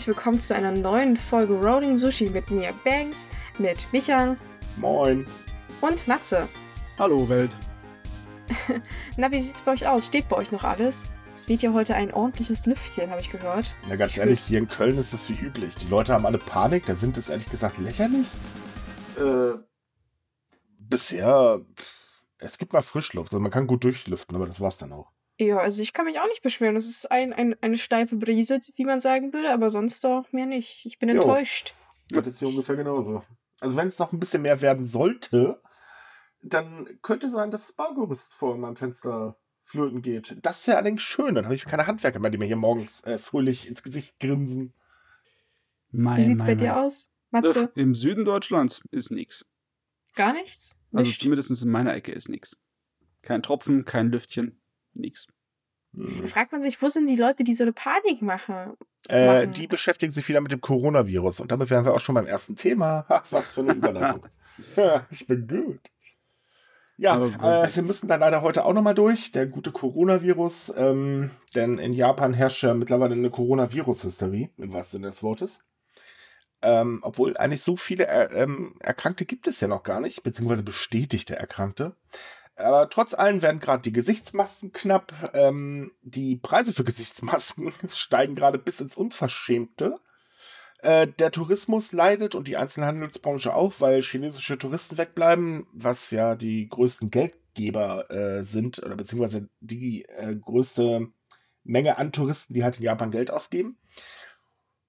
herzlich willkommen zu einer neuen Folge Rolling Sushi mit mir, Banks, mit Micha Moin. und Matze. Hallo Welt. Na, wie sieht's bei euch aus? Steht bei euch noch alles? Es weht ja heute ein ordentliches Lüftchen, habe ich gehört. Na, ganz ehrlich, hier in Köln ist es wie üblich. Die Leute haben alle Panik. Der Wind ist ehrlich gesagt lächerlich. Äh, bisher, pff, es gibt mal Frischluft. Also man kann gut durchlüften, aber das war's dann auch. Ja, also ich kann mich auch nicht beschweren. Es ist ein, ein, eine steife Brise, wie man sagen würde, aber sonst auch mehr nicht. Ich bin Jo. enttäuscht. Das ist hier ungefähr genauso. Also wenn es noch ein bisschen mehr werden sollte, dann könnte sein, dass das Baugerüst vor meinem Fenster flöten geht. Das wäre allerdings schön. Dann habe ich keine Handwerker mehr, die mir hier morgens äh, fröhlich ins Gesicht grinsen. Mein, Wie sieht's mein, bei dir aus, Matze? Im Süden Deutschlands ist nix. Gar nichts? Also Nicht? zumindest in meiner Ecke ist nix. Kein Tropfen, kein Lüftchen, nix. Hm. Fragt man sich, wo sind die Leute, die so eine Panik machen? Äh, machen. die beschäftigen sich wieder mit dem Coronavirus. Und damit wären wir auch schon beim ersten Thema. Ha, was für eine Überleitung. ja, ich bin gut. Ja, äh, wir müssen da leider heute auch nochmal durch. Der gute Coronavirus. Ähm, denn in Japan herrscht ja mittlerweile eine Coronavirus-Hysterie, im wahrsten Sinne des Wortes. Ähm, obwohl eigentlich so viele äh, ähm, Erkrankte gibt es ja noch gar nicht, beziehungsweise bestätigte Erkrankte. Aber trotz allem werden gerade die Gesichtsmasken knapp. Ähm, die Preise für Gesichtsmasken steigen gerade bis ins Unverschämte. Äh, der Tourismus leidet und die Einzelhandelsbranche auch, weil chinesische Touristen wegbleiben, was ja die größten Geldgeber äh, sind, oder beziehungsweise die äh, größte Menge an Touristen, die halt in Japan Geld ausgeben.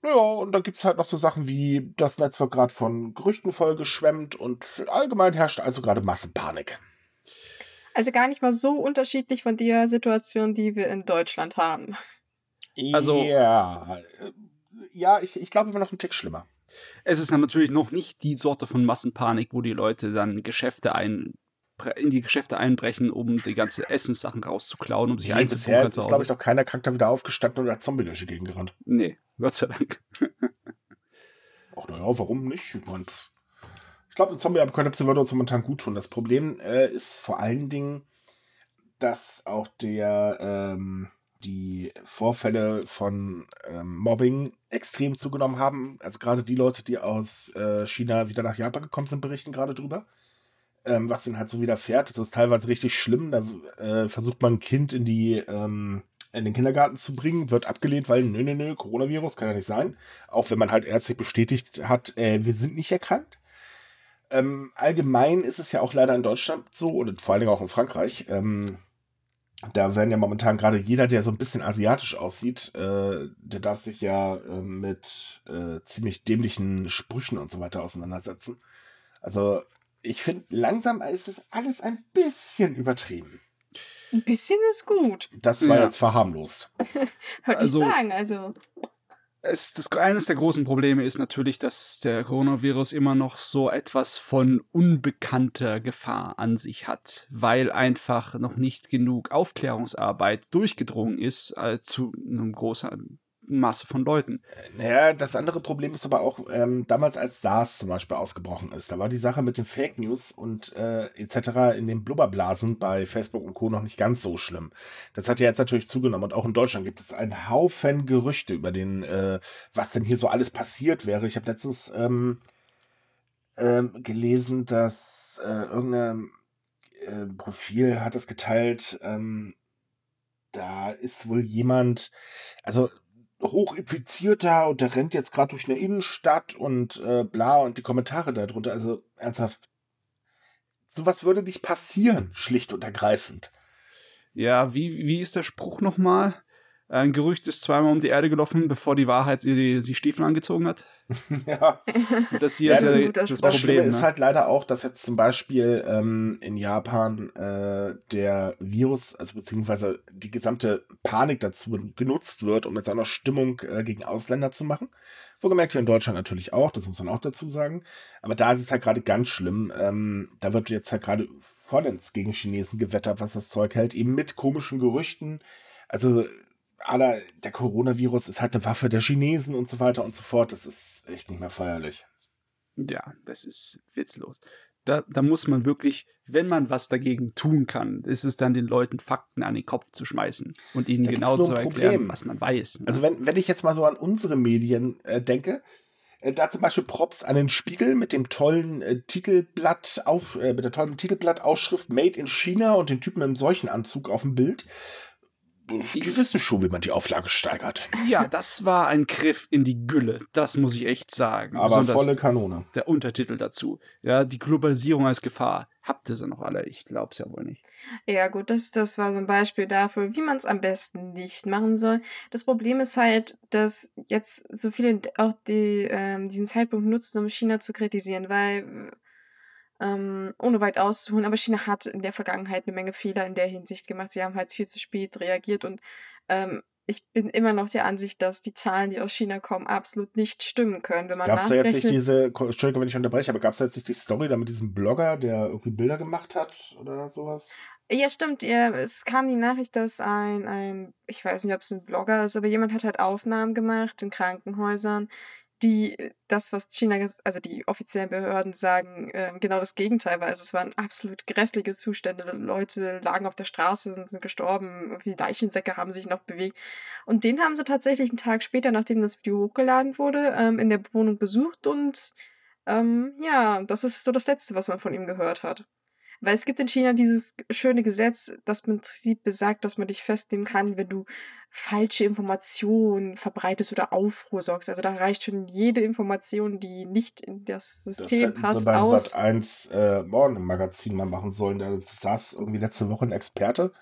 Naja, und dann gibt es halt noch so Sachen wie, das Netz wird gerade von Gerüchten vollgeschwemmt und allgemein herrscht also gerade Massenpanik. Also gar nicht mal so unterschiedlich von der Situation, die wir in Deutschland haben. Also- Ja, äh, ja ich, ich glaube immer noch einen Tick schlimmer. Es ist dann natürlich noch nicht die Sorte von Massenpanik, wo die Leute dann Geschäfte ein, in die Geschäfte einbrechen, um die ganze Essenssachen rauszuklauen, um sich Nee, bisher einzubunkern ist, zu glaube ich, noch keiner krank da wieder aufgestanden oder als Zombie durch die Gegend gerannt. Nee, Gott sei Dank. Ach naja, warum nicht? Ich, mein, pff. Ich glaube, eine Zombie-Apokalypse würde uns momentan gut tun. Das Problem äh, ist vor allen Dingen, dass auch der ähm, die Vorfälle von ähm, Mobbing extrem zugenommen haben. Also gerade die Leute, die aus äh, China wieder nach Japan gekommen sind, berichten gerade drüber. Ähm, was denn halt so widerfährt. Das ist teilweise richtig schlimm. Da äh, versucht man ein Kind in die ähm, in den Kindergarten zu bringen, wird abgelehnt, weil nö, nö, nö, Coronavirus kann ja nicht sein. Auch wenn man halt ärztlich bestätigt hat, äh, wir sind nicht erkrankt. Ähm, allgemein ist es ja auch leider in Deutschland so und vor allen Dingen auch in Frankreich. Ähm, da werden ja momentan gerade jeder, der so ein bisschen asiatisch aussieht, äh, der darf sich ja äh, mit äh, ziemlich dämlichen Sprüchen und so weiter auseinandersetzen. Also ich finde, langsam ist es alles ein bisschen übertrieben. Ein bisschen ist gut, Das war Ja. jetzt verharmlost. würde Also- ich sagen. Also, Es, das, eines der großen Probleme ist natürlich, dass der Coronavirus immer noch so etwas von unbekannter Gefahr an sich hat, weil einfach noch nicht genug Aufklärungsarbeit durchgedrungen ist äh, zu einem großen Masse von Leuten. Naja, das andere Problem ist aber auch, ähm, damals als SARS zum Beispiel ausgebrochen ist, da war die Sache mit den Fake News und äh, etc. in den Blubberblasen bei Facebook und Co. noch nicht ganz so schlimm. Das hat ja jetzt natürlich zugenommen und auch in Deutschland gibt es einen Haufen Gerüchte über den, äh, was denn hier so alles passiert wäre. Ich habe letztens ähm, ähm, gelesen, dass äh, irgendein äh, Profil hat das geteilt, ähm, da ist wohl jemand, also hoch infizierter und der rennt jetzt gerade durch eine Innenstadt und äh, bla und die Kommentare darunter. Also ernsthaft, sowas würde nicht passieren, schlicht und ergreifend. Ja, wie, wie ist der Spruch nochmal? Ein Gerücht ist zweimal um die Erde gelaufen, bevor die Wahrheit die, die Stiefel angezogen hat. ja. Das hier Ja, ist das ist ja das. Das Problem. ist Ne? halt leider auch, dass jetzt zum Beispiel ähm, in Japan äh, der Virus, also beziehungsweise die gesamte Panik dazu genutzt wird, um jetzt auch noch Stimmung äh, gegen Ausländer zu machen. Wohlgemerkt hier in Deutschland natürlich auch, das muss man auch dazu sagen. Aber da ist es halt gerade ganz schlimm. Ähm, da wird jetzt halt gerade vollends gegen Chinesen gewettert, was das Zeug hält, eben mit komischen Gerüchten. Also aller, der Coronavirus ist halt eine Waffe der Chinesen und so weiter und so fort. Das ist echt nicht mehr feierlich. Ja, das ist witzlos. da, da muss man wirklich, wenn man was dagegen tun kann, ist es dann den Leuten Fakten an den Kopf zu schmeißen und ihnen Da genau zu erklären, Problem. was man weiß. ne? Also wenn, wenn ich jetzt mal so an unsere Medien äh, denke, äh, da zum Beispiel Props an den Spiegel mit dem tollen äh, Titelblatt auf, äh, mit der tollen Titelblattausschrift Made in China und den Typen im Seuchenanzug auf dem Bild. Die wissen schon, wie man die Auflage steigert. ja, das war ein Griff in die Gülle, das muss ich echt sagen. Aber Besonders volle Kanone. der Untertitel dazu. Ja, die Globalisierung als Gefahr. Habt ihr sie noch alle? Ich glaub's ja wohl nicht. Ja, gut, das, das war so ein Beispiel dafür, wie man es am besten nicht machen soll. Das Problem ist halt, dass jetzt so viele auch die, ähm, diesen Zeitpunkt nutzen, um China zu kritisieren, weil, ähm, ohne weit auszuholen, aber China hat in der Vergangenheit eine Menge Fehler in der Hinsicht gemacht. Sie haben halt viel zu spät reagiert und ähm, ich bin immer noch der Ansicht, dass die Zahlen, die aus China kommen, absolut nicht stimmen können. Wenn man Gab es da jetzt nicht diese, Entschuldigung, wenn ich unterbreche, aber gab es da jetzt nicht die Story da mit diesem Blogger, der irgendwie Bilder gemacht hat oder sowas? Ja, stimmt. Ja, es kam die Nachricht, dass ein, ein, ich weiß nicht, ob es ein Blogger ist, aber jemand hat halt Aufnahmen gemacht in Krankenhäusern, die äh, das, was China, also die offiziellen Behörden sagen, ähm, genau das Gegenteil war. Also es waren absolut grässliche Zustände. Leute lagen auf der Straße, sind, sind gestorben, irgendwie Leichensäcke haben sich noch bewegt. Und den haben sie tatsächlich einen Tag später, nachdem das Video hochgeladen wurde, ähm, in der Wohnung besucht und ähm, ja, das ist so das Letzte, was man von ihm gehört hat. Weil es gibt in China dieses schöne Gesetz, das im Prinzip besagt, dass man dich festnehmen kann, wenn du falsche Informationen verbreitest oder Aufruhr sorgst. Also da reicht schon jede Information, die nicht in das Das System sie passt, beim aus. Sat 1 äh, morgen im Magazin mal machen sollen. Da saß irgendwie letzte Woche ein Experte,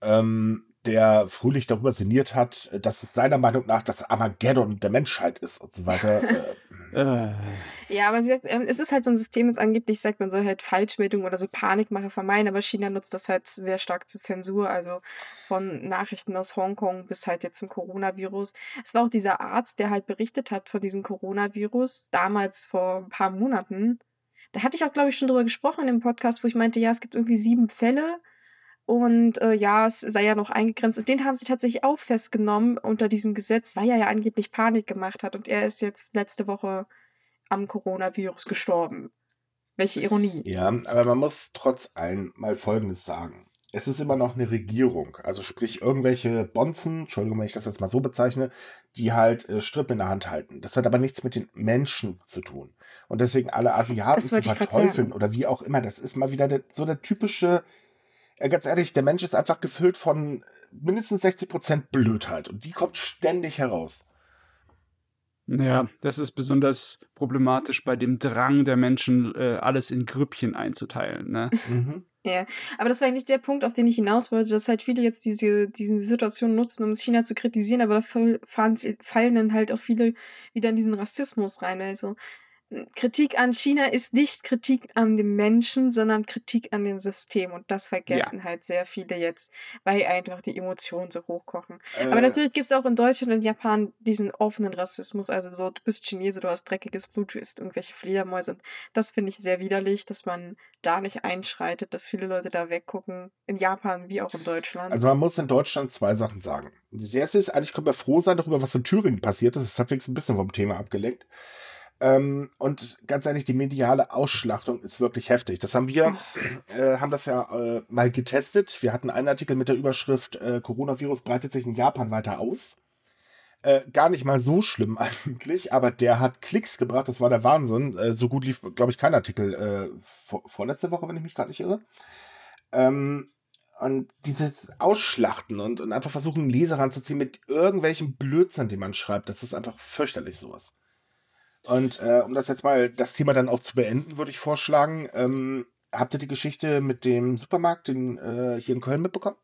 ähm, der fröhlich darüber sinniert hat, dass es seiner Meinung nach das Armageddon der Menschheit ist und so weiter. äh, Äh, Ja, aber ähm, es ist halt so ein System, das angeblich sagt, man soll halt Falschmeldungen oder so Panikmache vermeiden, aber China nutzt das halt sehr stark zur Zensur, also von Nachrichten aus Hongkong bis halt jetzt zum Coronavirus. Es war auch dieser Arzt, der halt berichtet hat von diesem Coronavirus, damals vor ein paar Monaten. Da hatte ich auch, glaube ich, schon drüber gesprochen in dem Podcast, wo ich meinte, ja, es gibt irgendwie sieben Fälle und äh, ja, es sei ja noch eingegrenzt. Und den haben sie tatsächlich auch festgenommen unter diesem Gesetz, weil er ja angeblich Panik gemacht hat. Und er ist jetzt letzte Woche am Coronavirus gestorben. Welche Ironie. ja, aber man muss trotz allem mal Folgendes sagen. Es ist immer noch eine Regierung, also sprich irgendwelche Bonzen, Entschuldigung, wenn ich das jetzt mal so bezeichne, die halt äh, Strippen in der Hand halten. Das hat aber nichts mit den Menschen zu tun. Und deswegen alle Asiaten zu verteufeln oder wie auch immer, das ist mal wieder der, so der typische, ganz ehrlich, der Mensch ist einfach gefüllt von mindestens 60% Blödheit und die kommt ständig heraus. ja, das ist besonders problematisch bei dem Drang der Menschen, äh, alles in Grüppchen einzuteilen. Ne? Mhm. Ja, aber das war eigentlich der Punkt, auf den ich hinaus wollte, dass halt viele jetzt diese, diese Situation nutzen, um China zu kritisieren, aber da fallen dann halt auch viele wieder in diesen Rassismus rein. Also Kritik an China ist nicht Kritik an dem Menschen, sondern Kritik an dem System. Und das vergessen halt sehr viele jetzt, weil einfach die Emotionen so hochkochen. Aber Äh, natürlich gibt es auch in Deutschland und Japan diesen offenen Rassismus. Also so, du bist Chinese, du hast dreckiges Blut, du isst irgendwelche Fledermäuse. Und das finde ich sehr widerlich, dass man da nicht einschreitet, dass viele Leute da weggucken. In Japan wie auch in Deutschland. Also man muss in Deutschland zwei Sachen sagen. Das erste ist, eigentlich können wir froh sein darüber, was in Thüringen passiert ist. Das hat wenigstens ein bisschen vom Thema abgelenkt. Ähm, und ganz ehrlich, die mediale Ausschlachtung ist wirklich heftig. Das haben wir, äh, haben das ja äh, mal getestet. Wir hatten einen Artikel mit der Überschrift äh, Coronavirus breitet sich in Japan weiter aus. Äh, gar nicht mal so schlimm eigentlich, aber der hat Klicks gebracht, das war der Wahnsinn. Äh, so gut lief, glaube ich, kein Artikel äh, vor, vorletzte Woche, wenn ich mich gerade nicht irre. Ähm, und dieses Ausschlachten und, und einfach versuchen, einen Leser ranzuziehen mit irgendwelchen Blödsinn, den man schreibt, das ist einfach fürchterlich sowas. Und äh, um das jetzt mal, das Thema dann auch zu beenden, würde ich vorschlagen, ähm, habt ihr die Geschichte mit dem Supermarkt den, äh, hier in Köln mitbekommen?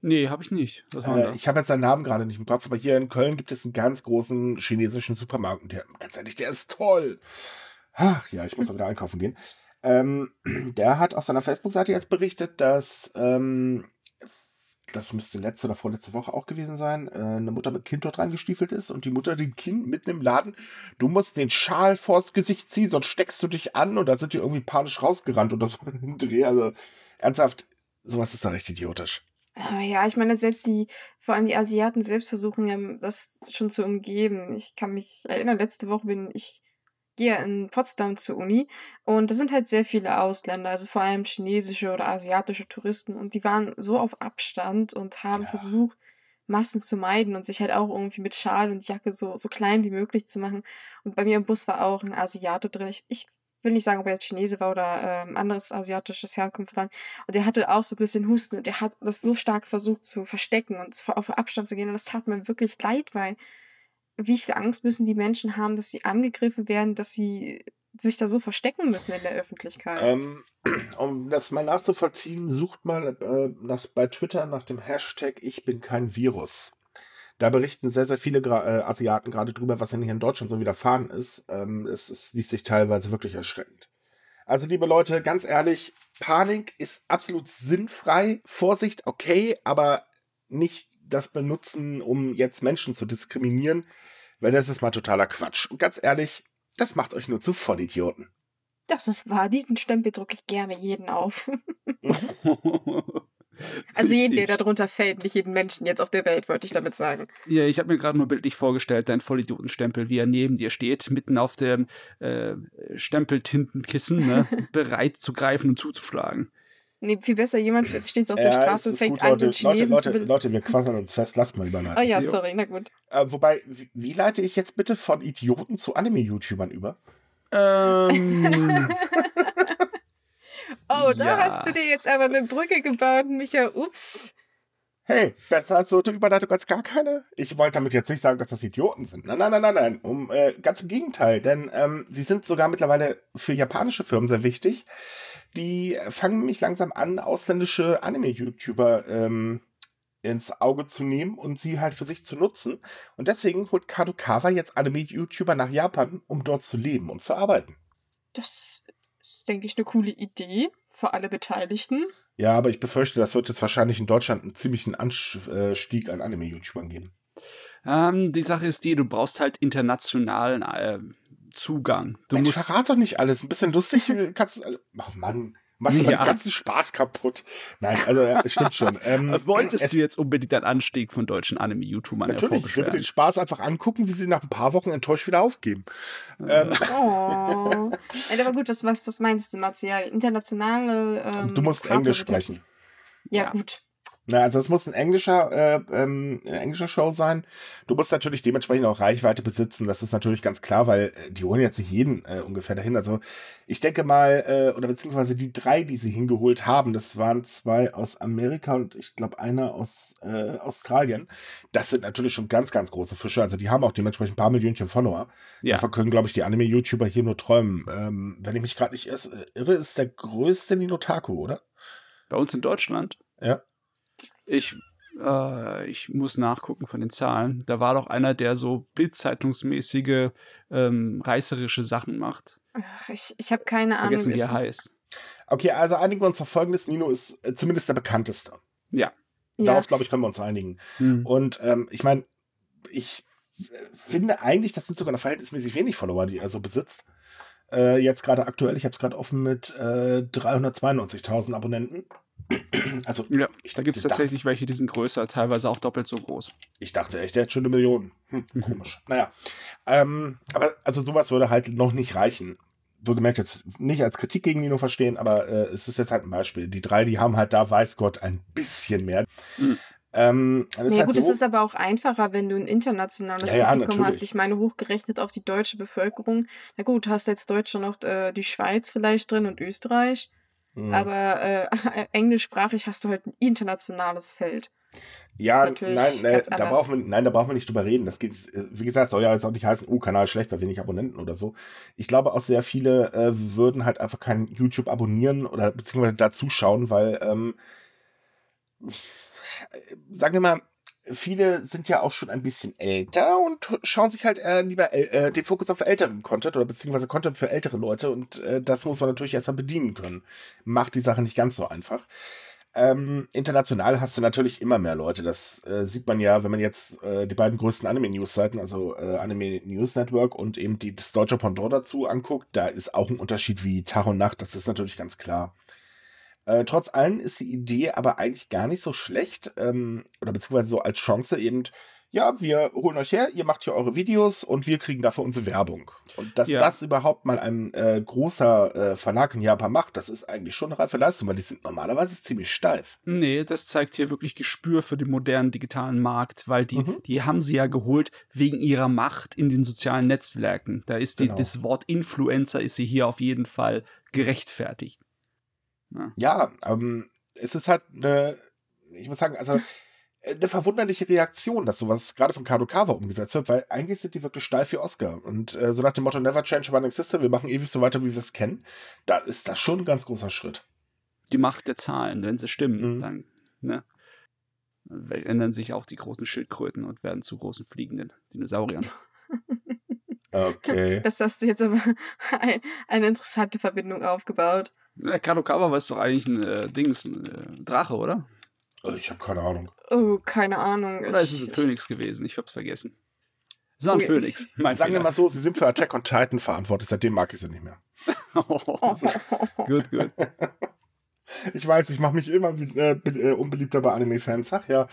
Nee, habe ich nicht. Äh, ich habe jetzt seinen Namen gerade nicht im Kopf, aber hier in Köln gibt es einen ganz großen chinesischen Supermarkt. Und der, ganz ehrlich, der ist toll. Ach ja, ich muss mal wieder einkaufen gehen. Ähm, der hat auf seiner Facebook-Seite jetzt berichtet, dass ähm, das müsste letzte oder vorletzte Woche auch gewesen sein, äh, eine Mutter mit Kind dort reingestiefelt ist und die Mutter dem Kind mitten im Laden, du musst den Schal vors Gesicht ziehen, sonst steckst du dich an und da sind die irgendwie panisch rausgerannt oder so im Dreh. Also ernsthaft, sowas ist da recht idiotisch. Aber ja, ich meine, selbst die, vor allem die Asiaten selbst versuchen ja, das schon zu umgehen. Ich kann mich erinnern, letzte Woche bin ich gehe in Potsdam zur Uni und da sind halt sehr viele Ausländer, also vor allem chinesische oder asiatische Touristen und die waren so auf Abstand und haben Ja. versucht, Massen zu meiden und sich halt auch irgendwie mit Schal und Jacke so, so klein wie möglich zu machen. Und bei mir im Bus war auch ein Asiate drin. Ich, ich will nicht sagen, ob er jetzt Chinese war oder ähm, anderes asiatisches Herkunftsland. Und der hatte auch so ein bisschen Husten und der hat das so stark versucht zu verstecken und auf Abstand zu gehen. Und das tat mir wirklich leid, weil wie viel Angst müssen die Menschen haben, dass sie angegriffen werden, dass sie sich da so verstecken müssen in der Öffentlichkeit. Ähm, um das mal nachzuvollziehen, sucht mal äh, nach, bei Twitter nach dem Hashtag Ich bin kein Virus. Da berichten sehr, sehr viele Gra äh, Asiaten gerade drüber, was ihnen hier in Deutschland so widerfahren ist. Ähm, es, es liest sich teilweise wirklich erschreckend. Also, liebe Leute, ganz ehrlich, Panik ist absolut sinnfrei. Vorsicht, okay, aber nicht das benutzen, um jetzt Menschen zu diskriminieren, weil das ist mal totaler Quatsch. Und ganz ehrlich, das macht euch nur zu Vollidioten. Das ist wahr. Diesen Stempel drücke ich gerne jeden auf. Also jeden, der darunter fällt, nicht jeden Menschen jetzt auf der Welt, wollte ich damit sagen. Ja, ich habe mir gerade nur bildlich vorgestellt, dein Vollidiotenstempel, wie er neben dir steht, mitten auf dem äh, Stempeltintenkissen, ne, bereit zu greifen und zuzuschlagen. Nee, viel besser, jemand steht auf der Ja, Straße und fängt gut, an, Leute, so Leute, Leute, be- Leute, wir quasseln uns fest, lasst mal überleiten. Oh ja, sorry, na gut. Äh, wobei, wie, wie leite ich jetzt bitte von Idioten zu Anime-YouTubern über? Ähm, Oh, da Ja. hast du dir jetzt aber eine Brücke gebaut, Micha. Ups. Hey, besser als so eine Überleitung als gar keine? Ich wollte damit jetzt nicht sagen, dass das Idioten sind. Nein, nein, nein, nein, nein. Um, äh, ganz im Gegenteil, denn ähm, sie sind sogar mittlerweile für japanische Firmen sehr wichtig. Die fangen nämlich langsam an, ausländische Anime-YouTuber ähm, ins Auge zu nehmen und sie halt für sich zu nutzen. Und deswegen holt Kadokawa jetzt Anime-YouTuber nach Japan, um dort zu leben und zu arbeiten. Das ist, denke ich, eine coole Idee für alle Beteiligten. Ja, aber ich befürchte, das wird jetzt wahrscheinlich in Deutschland einen ziemlichen Anstieg an Anime-YouTubern geben. ähm, die Sache ist die, du brauchst halt internationalen äh, Zugang. Du Mensch, musst. verrat doch nicht alles. Ein bisschen lustig kannst also, Oh Mann, machst du Ja. den ganzen Spaß kaputt. Nein, also ja, es stimmt schon. Ähm, Wolltest es, du jetzt unbedingt einen Anstieg von deutschen Anime-YouTubern Natürlich, ich will mir den? Spaß einfach angucken, wie sie nach ein paar Wochen enttäuscht wieder aufgeben. Ähm, Oh. Nein, aber gut, was, was, was meinst du, Martial? Internationale. Ähm, du musst Englisch sprechen. Ja, Ja. gut. Na, also es muss ein englischer, äh, ähm, eine englische Show sein. Du musst natürlich dementsprechend auch Reichweite besitzen. Das ist natürlich ganz klar, weil äh, die holen jetzt nicht jeden äh, ungefähr dahin. Also ich denke mal, äh, oder beziehungsweise die drei, die sie hingeholt haben, das waren zwei aus Amerika und ich glaube einer aus äh, Australien. Das sind natürlich schon ganz, ganz große Fische. Also die haben auch dementsprechend ein paar Millionchen Follower. Ja. Davon können, glaube ich, die Anime-YouTuber hier nur träumen. Ähm, wenn ich mich gerade nicht irre, irre, ist der größte Ninotaku, oder? Bei uns in Deutschland? Ja. Ich, äh, ich muss nachgucken von den Zahlen. Da war doch einer, der so bildzeitungsmäßige ähm, reißerische Sachen macht. Ach, ich ich habe keine Ahnung. Vergessen, wie er heißt. Okay, also einigen wir uns auf folgendes. Nino ist äh, zumindest der bekannteste. Ja. Ja. Darauf, glaube ich, können wir uns einigen. Hm. Und ähm, ich meine, ich äh, finde eigentlich, das sind sogar noch verhältnismäßig wenig Follower, die er so besitzt. Äh, jetzt gerade aktuell, ich habe es gerade offen mit äh, 392.000 Abonnenten. Also, Ja, ich da gibt es dachte- tatsächlich welche, die sind größer, teilweise auch doppelt so groß. Ich dachte echt, der hat schon eine Million. Hm, Mhm. komisch. Naja. Ähm, aber also sowas würde halt noch nicht reichen. Du gemerkt jetzt nicht als Kritik gegen Nino verstehen, aber äh, es ist jetzt halt ein Beispiel. Die drei, die haben halt da, weiß Gott, ein bisschen mehr. Mhm. Ähm, Ja, halt gut, so, es ist aber auch einfacher, wenn du ein internationales Ja, ja, Publikum natürlich. hast. Ich meine, hochgerechnet auf die deutsche Bevölkerung. Na gut, hast jetzt Deutschland noch äh, die Schweiz vielleicht drin und Österreich, Mhm. aber äh, englischsprachig hast du halt ein internationales Feld. ja, nein, äh, ganz da anders. brauchen wir, nein, da brauchen wir nicht drüber reden. Das geht, äh, wie gesagt, soll ja jetzt auch nicht heißen, oh, Kanal schlecht, weil wenig Abonnenten oder so. Ich glaube auch sehr viele äh, würden halt einfach kein YouTube abonnieren oder beziehungsweise da zuschauen, weil, ähm, sagen wir mal, viele sind ja auch schon ein bisschen älter und schauen sich halt äh, lieber äh, den Fokus auf älteren Content oder beziehungsweise Content für ältere Leute und äh, das muss man natürlich erstmal bedienen können. Macht die Sache nicht ganz so einfach. Ähm, international hast du natürlich immer mehr Leute. Das äh, sieht man ja, wenn man jetzt äh, die beiden größten Anime-News-Seiten, also äh, Anime News Network und eben die, das deutsche Pendant dazu anguckt. Da ist auch ein Unterschied wie Tag und Nacht, das ist natürlich ganz klar. Äh, trotz allem ist die Idee aber eigentlich gar nicht so schlecht, ähm, oder beziehungsweise so als Chance eben, ja, wir holen euch her, ihr macht hier eure Videos und wir kriegen dafür unsere Werbung. Und dass Ja. das überhaupt mal ein äh, großer äh, Verlag in Japan macht, das ist eigentlich schon eine reife Leistung, weil die sind normalerweise ziemlich steif. Nee, das zeigt hier wirklich Gespür für den modernen digitalen Markt, weil die, Mhm. die haben sie ja geholt wegen ihrer Macht in den sozialen Netzwerken. Da ist die, Genau. das Wort Influencer ist sie hier auf jeden Fall gerechtfertigt. Ja, ähm, es ist halt eine, ich muss sagen, also äh, eine verwunderliche Reaktion, dass sowas gerade von Kadokawa umgesetzt wird, weil eigentlich sind die wirklich steif wie Oscar. Und äh, so nach dem Motto Never change one existed, wir machen ewig so weiter, wie wir es kennen, da ist das schon ein ganz großer Schritt. Die Macht der Zahlen, wenn sie stimmen, Mhm. dann ne, ändern sich auch die großen Schildkröten und werden zu großen fliegenden Dinosauriern. Okay. Das hast du jetzt aber ein, eine interessante Verbindung aufgebaut. Ja, Kadokawa war es doch eigentlich ein äh, Dings, ein äh, Drache, oder? Äh, ich habe keine Ahnung. Oh, keine Ahnung. Oder ist es ein Phönix gewesen? Ich hab's vergessen. Es war ein Okay. Phönix. Mein Sagen wir Fehler. mal so, sie sind für Attack on Titan verantwortlich, seitdem mag ich sie nicht mehr. gut, gut. Ich weiß, ich mache mich immer äh, äh, unbeliebter bei Anime-Fans. Ach ja.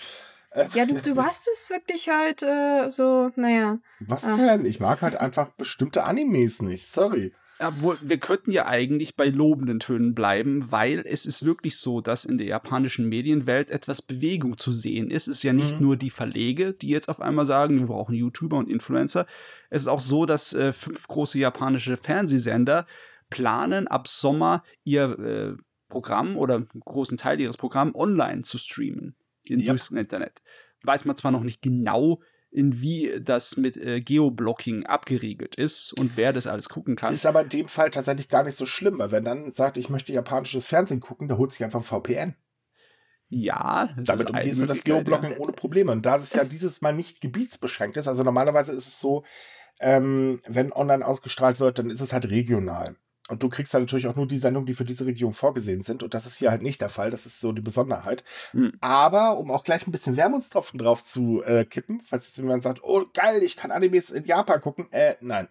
Äh, Ja, du, du hast es wirklich halt äh, so, naja. Was Ah. denn? Ich mag halt einfach bestimmte Animes nicht. Sorry. Obwohl, wir könnten ja eigentlich bei lobenden Tönen bleiben, weil es ist wirklich so, dass in der japanischen Medienwelt etwas Bewegung zu sehen ist. Es ist ja nicht Mhm. nur die Verlege, die jetzt auf einmal sagen, wir brauchen YouTuber und Influencer. Es ist auch so, dass äh, fünf große japanische Fernsehsender planen, ab Sommer ihr äh, Programm oder einen großen Teil ihres Programms online zu streamen. In Ja. durchs Internet. Weiß man zwar noch nicht genau, in wie das mit äh, Geoblocking abgeriegelt ist und wer das alles gucken kann. Ist aber in dem Fall tatsächlich gar nicht so schlimm, weil wenn dann sagt, ich möchte japanisches Fernsehen gucken, da holt sich einfach ein VPN. Ja, das Damit umgehst du das Geoblocking ohne Probleme. Und da es ja Es- dieses Mal nicht gebietsbeschränkt ist, also normalerweise ist es so, ähm, wenn online ausgestrahlt wird, dann ist es halt regional. Und du kriegst dann natürlich auch nur die Sendungen, die für diese Region vorgesehen sind. Und das ist hier halt nicht der Fall. Das ist so die Besonderheit. Hm. Aber um auch gleich ein bisschen Wermutstropfen drauf zu äh, kippen, falls jetzt jemand sagt, oh geil, ich kann Animes in Japan gucken. Äh, nein.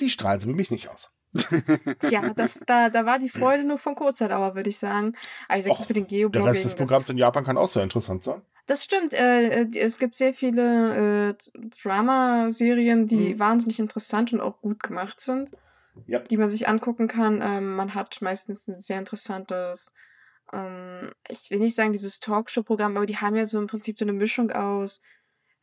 Die strahlen sie für mich nicht aus. Tja, das, da, da war die Freude nur von kurzer Dauer, würde ich sagen. Also Och, das mit Der Geoblogging. Rest des Programms in Japan kann auch sehr interessant sein. Das, stimmt. Äh, äh, es gibt sehr viele äh, Drama-Serien, die Mhm. wahnsinnig interessant und auch gut gemacht sind, Yep. die man sich angucken kann. Ähm, man hat meistens ein sehr interessantes, ähm, ich will nicht sagen dieses Talkshow-Programm, aber die haben ja so im Prinzip so eine Mischung aus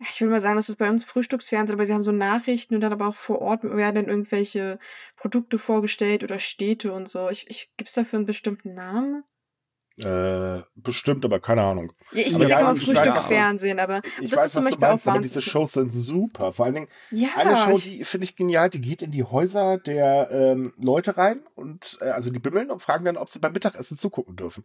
ich will mal sagen, das ist bei uns Frühstücksfernsehen, aber sie haben so Nachrichten und dann aber auch vor Ort werden dann irgendwelche Produkte vorgestellt oder Städte und so. Ich, ich, Gibt es dafür einen bestimmten Namen? Äh, bestimmt, aber keine Ahnung. Ja, ich, Aber sag ja, immer Frühstücksfernsehen, aber Ich das weiß, ist zum Beispiel meinst, auch aber diese wahnsinnig. Shows sind super. Vor allen Dingen, Ja, eine Show, die finde ich genial, die geht in die Häuser der ähm, Leute rein und äh, also die bimmeln und fragen dann, ob sie beim Mittagessen zugucken dürfen.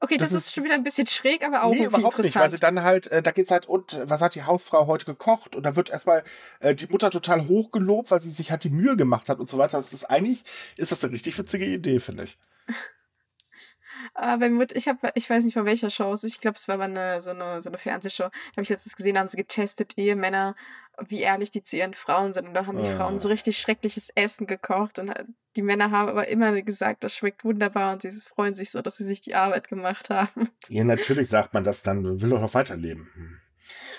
okay, das, das ist ist- schon wieder ein bisschen schräg, aber auch nee, irgendwie überhaupt nicht, weil sie interessant. dann halt, äh, da geht's halt, und was hat die Hausfrau heute gekocht? Und da wird erstmal äh, die Mutter total hochgelobt, weil sie sich halt die Mühe gemacht hat und so weiter. Das ist eigentlich, ist das eine richtig witzige Idee, finde ich. Aber mit, ich habe, ich weiß nicht von welcher Show es ist. Ich glaube, es war aber eine, so eine, so eine Fernsehshow. Da habe ich letztens gesehen, da haben sie getestet, Ehemänner, wie ehrlich die zu ihren Frauen sind. Und da haben die Ah. Frauen so richtig schreckliches Essen gekocht. Und die Männer haben aber immer gesagt, das schmeckt wunderbar. Und sie freuen sich so, dass sie sich die Arbeit gemacht haben. Ja, natürlich sagt man das dann, man will doch noch weiterleben. Hm.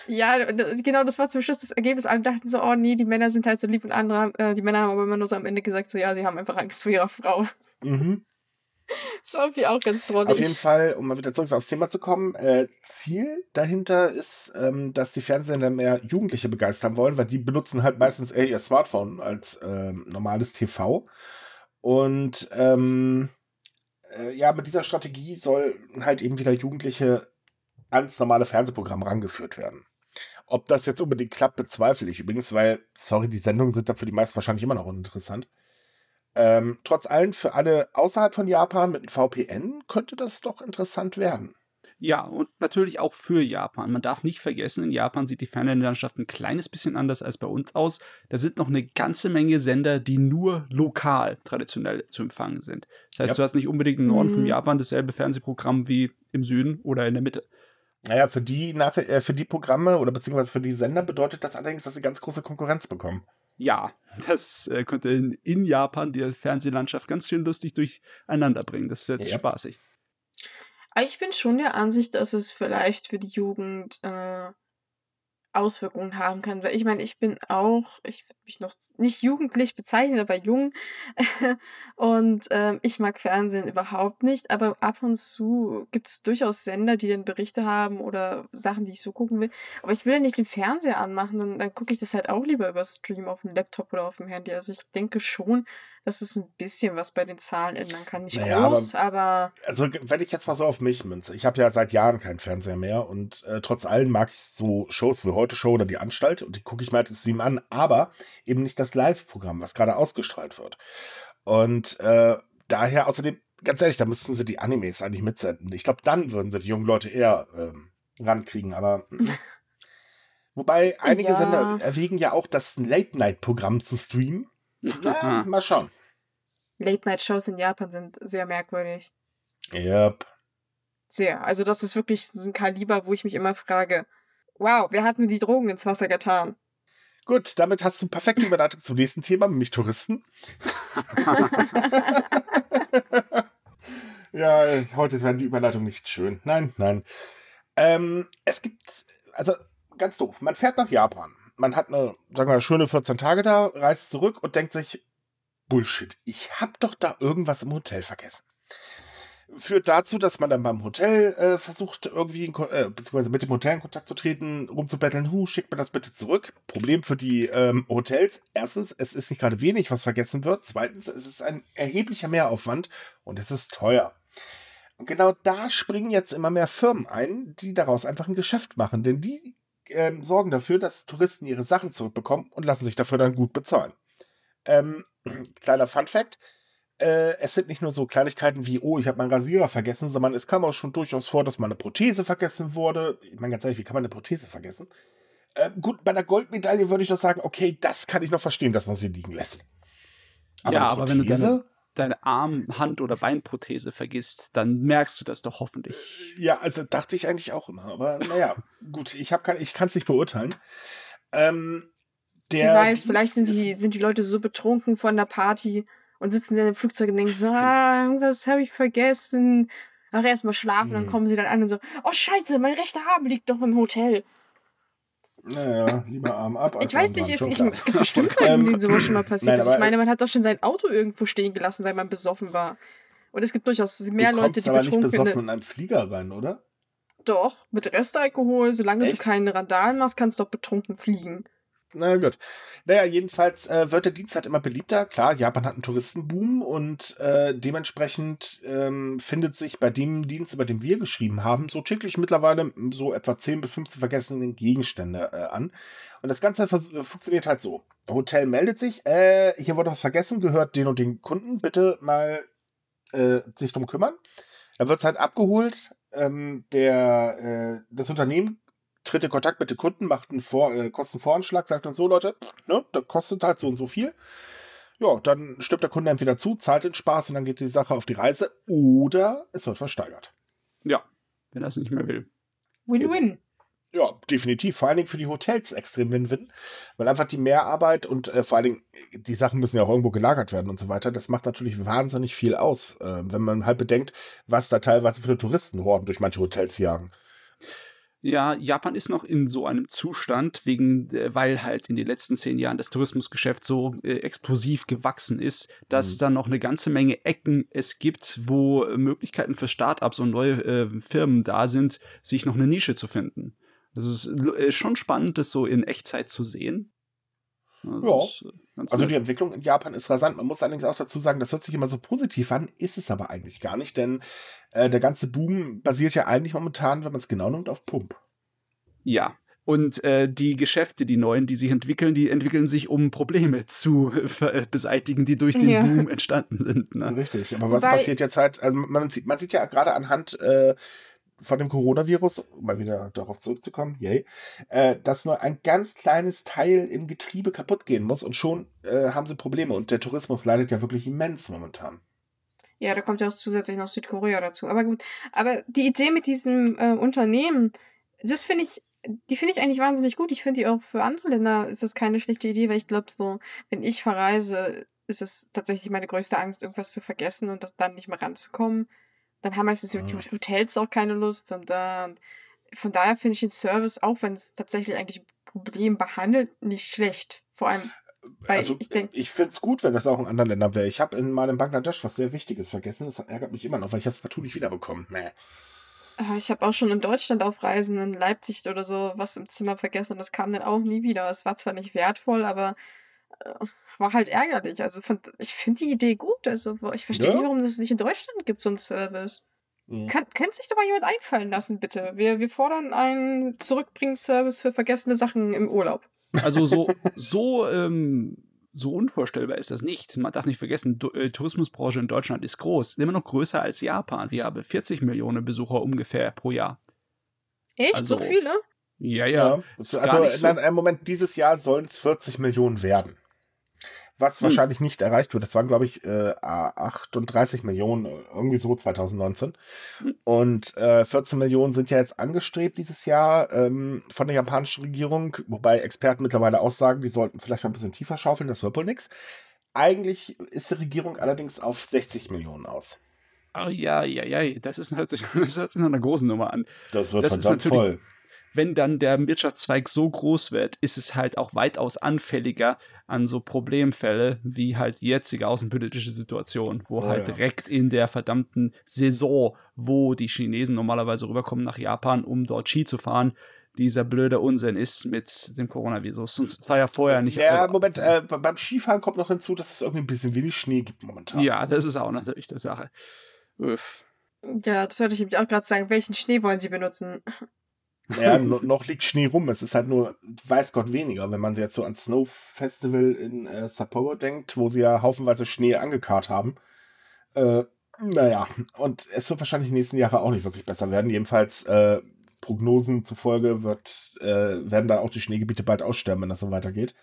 Ja, genau, das war zum Schluss das Ergebnis. Alle dachten so, oh nee, die Männer sind halt so lieb und andere, äh, die Männer haben aber immer nur so am Ende gesagt, so ja, sie haben einfach Angst vor ihrer Frau. Mhm. Das war irgendwie auch ganz drollig. Auf jeden Fall, um mal wieder zurück aufs Thema zu kommen, äh, Ziel dahinter ist, ähm, dass die Fernsehsender mehr Jugendliche begeistern wollen, weil die benutzen halt meistens eher ihr Smartphone als ähm, normales TV. Und ähm, äh, ja, mit dieser Strategie soll halt eben wieder Jugendliche ans normale Fernsehprogramm rangeführt werden. Ob das jetzt unbedingt klappt, bezweifle ich übrigens, weil, sorry, die Sendungen sind da für die meisten wahrscheinlich immer noch uninteressant. Ähm, trotz allem, für alle außerhalb von Japan mit einem VPN könnte das doch interessant werden. Ja, und natürlich auch für Japan. Man darf nicht vergessen, in Japan sieht die Fernseherlandschaft ein kleines bisschen anders als bei uns aus. Da sind noch eine ganze Menge Sender, die nur lokal traditionell zu empfangen sind. Das heißt, Ja. du hast nicht unbedingt im Norden von Mhm. Japan dasselbe Fernsehprogramm wie im Süden oder in der Mitte. Naja, für die, nach, äh, für die Programme oder beziehungsweise für die Sender bedeutet das allerdings, dass sie ganz große Konkurrenz bekommen. Ja, das äh, könnte in, in Japan die Fernsehlandschaft ganz schön lustig durcheinander bringen. Das wird Ja. spaßig. Aber Ich bin schon der Ansicht, dass es vielleicht für die Jugend äh, Auswirkungen haben kann. Weil ich meine, ich bin auch, ich würde mich noch nicht jugendlich bezeichnen, aber jung. und ähm, ich mag Fernsehen überhaupt nicht. Aber ab und zu gibt es durchaus Sender, die dann Berichte haben oder Sachen, die ich so gucken will. Aber ich will ja nicht den Fernseher anmachen, dann, dann gucke ich das halt auch lieber über Stream auf dem Laptop oder auf dem Handy. Also ich denke schon, dass es ein bisschen was bei den Zahlen ändern kann. Nicht naja, groß, aber, aber, Also wenn ich jetzt mal so auf mich münze. Ich habe ja seit Jahren keinen Fernseher mehr und äh, trotz allem mag ich so Shows wie Heute Show oder die Anstalt und die gucke ich mir halt Stream an, aber eben nicht das Live-Programm, was gerade ausgestrahlt wird. Und äh, daher außerdem, ganz ehrlich, da müssten sie die Animes eigentlich mitsenden. Ich glaube, dann würden sie die jungen Leute eher ähm, rankriegen, aber. Wobei einige ja. Sender erwägen ja auch, das Late-Night-Programm zu streamen. Ja, mal schauen. Late-Night-Shows in Japan sind sehr merkwürdig. Yep. Sehr. Also das ist wirklich so ein Kaliber, wo ich mich immer frage, wow, wer hat mir die Drogen ins Wasser getan? Gut, damit hast du perfekte Überleitung zum nächsten Thema, nämlich Touristen. ja, heute werden die Überleitungen nicht schön. Nein, nein. Ähm, es gibt, also ganz doof, man fährt nach Japan. Man hat eine, sagen wir mal, schöne 14 Tage da, reist zurück und denkt sich, Bullshit, ich hab doch da irgendwas im Hotel vergessen. Führt dazu, dass man dann beim Hotel äh, versucht, irgendwie, äh, beziehungsweise mit dem Hotel in Kontakt zu treten, rumzubetteln, hu, schickt mir das bitte zurück. Problem für die ähm, Hotels, erstens, es ist nicht gerade wenig, was vergessen wird. Zweitens, es ist ein erheblicher Mehraufwand und es ist teuer. Und genau da springen jetzt immer mehr Firmen ein, die daraus einfach ein Geschäft machen, denn die ähm, sorgen dafür, dass Touristen ihre Sachen zurückbekommen und lassen sich dafür dann gut bezahlen. Ähm, kleiner Fun Fact. Äh, es sind nicht nur so Kleinigkeiten wie, oh, ich habe meinen Rasierer vergessen, sondern es kam auch schon durchaus vor, dass meine Prothese vergessen wurde. Ich meine, ganz ehrlich, wie kann man eine Prothese vergessen? Äh, gut, bei einer Goldmedaille würde ich doch sagen, okay, das kann ich noch verstehen, dass man sie liegen lässt. Aber ja, aber wenn du deine, deine Arm-, Hand- oder Beinprothese vergisst, dann merkst du das doch hoffentlich. Ja, also dachte ich eigentlich auch immer. Aber naja, gut, ich, ich kann es nicht beurteilen. Ähm, der Wer weiß, vielleicht sind die, sind die Leute so betrunken von der Party und sitzen in dem Flugzeug und denken so, ah, irgendwas habe ich vergessen. Ach, erstmal schlafen, mhm. dann kommen sie dann an und so, oh scheiße, mein rechter Arm liegt doch im Hotel. Naja, lieber Arm ab. ich weiß nicht, es, ich, es gibt bestimmt Leute, denen sowas schon mal passiert ist. Ich meine, man hat doch schon sein Auto irgendwo stehen gelassen, weil man besoffen war. Und es gibt durchaus mehr Leute, die aber betrunken nicht besoffen in einen Flieger rein, oder? Doch, mit Restalkohol, solange Echt? du keinen Randalen machst, kannst du doch betrunken fliegen. Na gut. Naja, jedenfalls äh, wird der Dienst halt immer beliebter. Klar, Japan hat einen Touristenboom und äh, dementsprechend ähm, findet sich bei dem Dienst, über den wir geschrieben haben, so täglich mittlerweile so etwa 10 bis 15 vergessene Gegenstände äh, an. Und das Ganze funktioniert halt so. Hotel meldet sich, äh, hier wurde was vergessen, gehört den und den Kunden, bitte mal äh, sich drum kümmern. Er wird halt abgeholt. Ähm, der, äh, das Unternehmen tritt in Kontakt mit den Kunden, macht einen Vor äh, Kostenvoranschlag, sagt dann so, Leute, ne, das kostet halt so und so viel. Ja, dann stimmt der Kunde entweder zu, zahlt den Spaß und dann geht die Sache auf die Reise oder es wird versteigert. Ja, wenn er es nicht mehr will. Win-win. Ja, definitiv. Vor allen Dingen für die Hotels extrem Win-Win. Weil einfach die Mehrarbeit und äh, vor allen Dingen, die Sachen müssen ja auch irgendwo gelagert werden und so weiter. Das macht natürlich wahnsinnig viel aus, äh, wenn man halt bedenkt, was da teilweise für Touristenhorden durch manche Hotels jagen. Ja, Japan ist noch in so einem Zustand, wegen, äh, weil halt in den letzten zehn Jahren das Tourismusgeschäft so äh, explosiv gewachsen ist, dass mhm. da noch eine ganze Menge Ecken es gibt, wo Möglichkeiten für Startups und neue äh, Firmen da sind, sich noch eine Nische zu finden. Das ist äh, schon spannend, das so in Echtzeit zu sehen. Also ja. Äh, also die Entwicklung in Japan ist rasant. Man muss allerdings auch dazu sagen, das hört sich immer so positiv an, ist es aber eigentlich gar nicht, denn äh, der ganze Boom basiert ja eigentlich momentan, wenn man es genau nimmt, auf Pump. Ja. Und äh, die Geschäfte, die neuen, die sich entwickeln, die entwickeln sich, um Probleme zu äh, beseitigen, die durch den ja. Boom entstanden sind. Ne? Richtig, aber was Weil passiert jetzt halt, also man sieht, man sieht ja gerade anhand äh, von dem Coronavirus, um mal wieder darauf zurückzukommen, yay, äh, dass nur ein ganz kleines Teil im Getriebe kaputt gehen muss und schon äh, haben sie Probleme. Und der Tourismus leidet ja wirklich immens momentan. Ja, da kommt ja auch zusätzlich noch Südkorea dazu. Aber gut, aber die Idee mit diesem äh, Unternehmen, das finde ich, die finde ich eigentlich wahnsinnig gut. Ich finde die auch für andere Länder ist das keine schlechte Idee, weil ich glaube so, wenn ich verreise, ist es tatsächlich meine größte Angst, irgendwas zu vergessen und das dann nicht mehr ranzukommen. Dann haben meistens mhm. Hotels auch keine Lust und dann von daher finde ich den Service, auch wenn es tatsächlich eigentlich Problem behandelt, nicht schlecht. Vor allem, weil also, ich denke. Ich finde es gut, wenn das auch in anderen Ländern wäre. Ich habe in meinem Bangladesch was sehr Wichtiges vergessen. Das ärgert mich immer noch, weil ich es partout nicht wiederbekommen. Nee. Ah, ich habe auch schon in Deutschland auf Reisen in Leipzig oder so was im Zimmer vergessen und das kam dann auch nie wieder. Es war zwar nicht wertvoll, aber war halt ärgerlich. Also fand, ich finde die Idee gut. Also ich verstehe Ja. nicht, warum es nicht in Deutschland gibt, so einen Service. Mhm. Kann, kann sich doch mal jemand einfallen lassen, bitte. Wir, wir fordern einen Zurückbring-Service für vergessene Sachen im Urlaub. Also so, so, ähm, so unvorstellbar ist das nicht. Man darf nicht vergessen, die äh, Tourismusbranche in Deutschland ist groß, immer noch größer als Japan. Wir haben 40 Millionen Besucher ungefähr pro Jahr. Echt? Also, so viele? Ja, ja. Ja. Also nicht so- in einem Moment, dieses Jahr sollen es 40 Millionen werden. Was Hm. wahrscheinlich nicht erreicht wird. Das waren, glaube ich, äh, 38 Millionen, irgendwie so 2019. Hm. Und äh, 14 Millionen sind ja jetzt angestrebt dieses Jahr ähm, von der japanischen Regierung, wobei Experten mittlerweile auch sagen, die sollten vielleicht mal ein bisschen tiefer schaufeln, das wird wohl nix. Eigentlich ist die Regierung allerdings auf 60 Millionen aus. Oh, ja, ja, ja, das ist das hört sich nach einer großen Nummer an. Das wird Das ist verdammt natürlich- voll. Wenn dann der Wirtschaftszweig so groß wird, ist es halt auch weitaus anfälliger an so Problemfälle wie halt die jetzige außenpolitische Situation, wo Oh, halt ja. direkt in der verdammten Saison, wo die Chinesen normalerweise rüberkommen nach Japan, um dort Ski zu fahren, dieser blöde Unsinn ist mit dem Coronavirus. Sonst war ja vorher nicht. Ja, Moment, äh, beim Skifahren kommt noch hinzu, dass es irgendwie ein bisschen wenig Schnee gibt momentan. ja, das ist auch natürlich die Sache. Uff. Ja, das wollte ich nämlich auch gerade sagen. Welchen Schnee wollen Sie benutzen? Ja, no, noch liegt Schnee rum. Es ist halt nur, weiß Gott, weniger. Wenn man jetzt so ans Snow Festival in äh, Sapporo denkt, wo sie ja haufenweise Schnee angekarrt haben. Äh, naja, und es wird wahrscheinlich die nächsten Jahre auch nicht wirklich besser werden. Jedenfalls, äh, Prognosen zufolge wird, äh, werden dann auch die Schneegebiete bald aussterben, wenn das so weitergeht.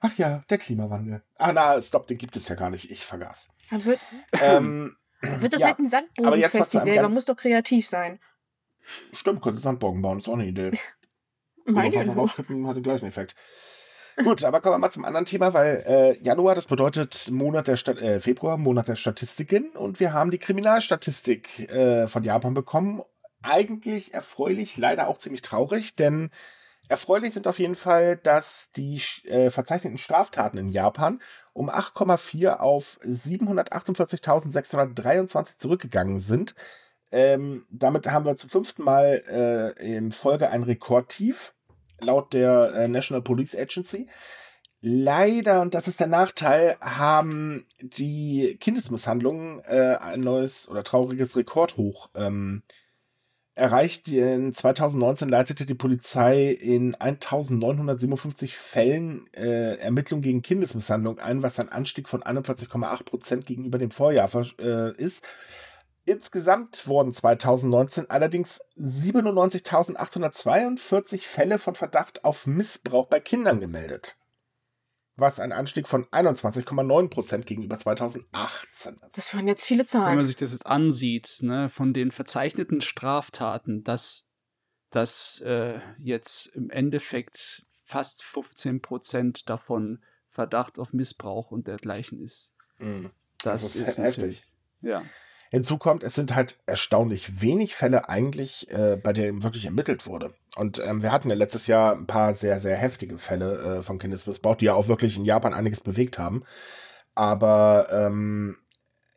Ach ja, der Klimawandel. Ah, na, stopp, den gibt es ja gar nicht. Ich vergaß. Dann wird, ähm, wird das Ja, halt ein aber jetzt was zu einem Sandbodenfestival. Man muss doch kreativ sein. Stimmt, könnte Sandbogen bauen, ist auch eine Idee. Meine Wasser rauskippen hat den gleichen Effekt. Gut, aber kommen wir mal zum anderen Thema, weil äh, Januar, das bedeutet Monat der Stat äh, Februar, Monat der Statistiken und wir haben die Kriminalstatistik äh, von Japan bekommen. Eigentlich erfreulich, leider auch ziemlich traurig, denn erfreulich sind auf jeden Fall, dass die äh, verzeichneten Straftaten in Japan um 8,4 auf 748.623 zurückgegangen sind. Ähm, damit haben wir zum fünften Mal äh, in Folge ein Rekordtief, laut der äh, National Police Agency. Leider, und das ist der Nachteil, haben die Kindesmisshandlungen äh, ein neues oder trauriges Rekordhoch ähm, erreicht. In 2019 leitete die Polizei in 1957 Fällen äh, Ermittlungen gegen Kindesmisshandlung ein, was ein Anstieg von 41,8 Prozent gegenüber dem Vorjahr äh, ist. Insgesamt wurden 2019 allerdings 97.842 Fälle von Verdacht auf Missbrauch bei Kindern gemeldet. Was ein Anstieg von 21,9 Prozent gegenüber 2018 ist. Das waren jetzt viele wenn man Zahlen. sich das jetzt ansieht, ne, von den verzeichneten Straftaten, dass dass äh, jetzt im Endeffekt fast 15 Prozent davon Verdacht auf Missbrauch und dergleichen ist. Mhm. Das, Das ist, ist natürlich. heftig. Ja. Hinzu kommt, es sind halt erstaunlich wenig Fälle eigentlich, äh, bei denen wirklich ermittelt wurde. Und ähm, wir hatten ja letztes Jahr ein paar sehr, sehr heftige Fälle äh, von Kindesmissbrauch, die ja auch wirklich in Japan einiges bewegt haben. Aber ähm,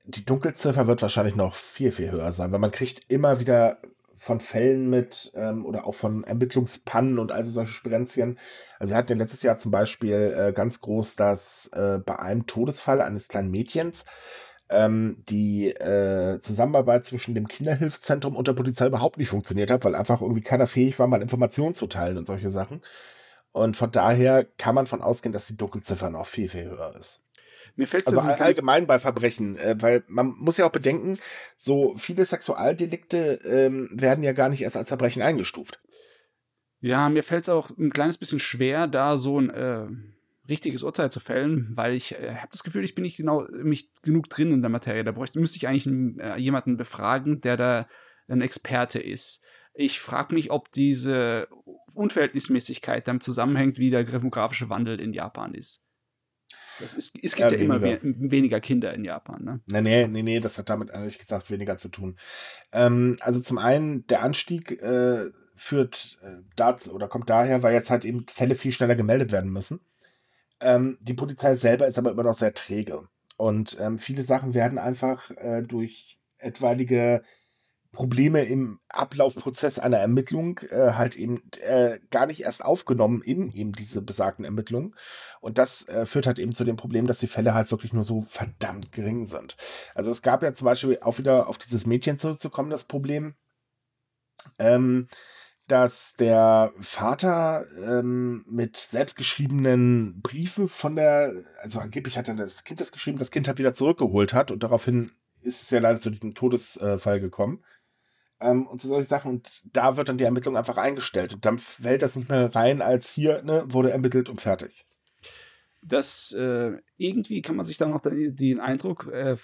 die Dunkelziffer wird wahrscheinlich noch viel, viel höher sein, weil man kriegt immer wieder von Fällen mit ähm, oder auch von Ermittlungspannen und also solche Spirenzien. Also wir hatten ja letztes Jahr zum Beispiel äh, ganz groß, dass äh, bei einem Todesfall eines kleinen Mädchens ähm, die äh, Zusammenarbeit zwischen dem Kinderhilfszentrum und der Polizei überhaupt nicht funktioniert hat, weil einfach irgendwie keiner fähig war, mal Informationen zu teilen und solche Sachen. Und von daher kann man von ausgehen, dass die Dunkelziffer noch viel, viel höher ist. Mir fällt es Also so allgemein bei Verbrechen, äh, weil man muss ja auch bedenken, so viele Sexualdelikte ähm, werden ja gar nicht erst als Verbrechen eingestuft. Ja, mir fällt es auch ein kleines bisschen schwer, da so ein äh, richtiges Urteil zu fällen, weil ich äh, habe das Gefühl, ich bin nicht genau mich genug drin in der Materie. Da bräuchte, müsste ich eigentlich einen, äh, jemanden befragen, der da ein Experte ist. Ich frage mich, ob diese Unverhältnismäßigkeit damit zusammenhängt, wie der demografische Wandel in Japan ist. Das ist es gibt Ja, ja, immer we weniger. weniger Kinder in Japan. Ne? Nee, nee, nee, nee, das hat damit ehrlich gesagt weniger zu tun. Ähm, also zum einen, der Anstieg äh, führt äh, dazu oder kommt daher, weil jetzt halt eben Fälle viel schneller gemeldet werden müssen. Ähm, die Polizei selber ist aber immer noch sehr träge. Und ähm, viele Sachen werden einfach äh, durch etwaige Probleme im Ablaufprozess einer Ermittlung äh, halt eben äh, gar nicht erst aufgenommen in eben diese besagten Ermittlungen. Und das äh, führt halt eben zu dem Problem, dass die Fälle halt wirklich nur so verdammt gering sind. Also es gab ja zum Beispiel auch wieder auf dieses Mädchen zurückzukommen, das Problem, ähm, dass der Vater ähm, mit selbstgeschriebenen Briefen von der, also angeblich hat er das Kind das geschrieben, das Kind hat wieder zurückgeholt hat und daraufhin ist es ja leider zu diesem Todesfall gekommen. Ähm, und zu solchen Sachen. Und da wird dann die Ermittlung einfach eingestellt. Und dann fällt das nicht mehr rein, als hier ne, wurde ermittelt und fertig. Das äh, irgendwie kann man sich dann noch den, den Eindruck äh,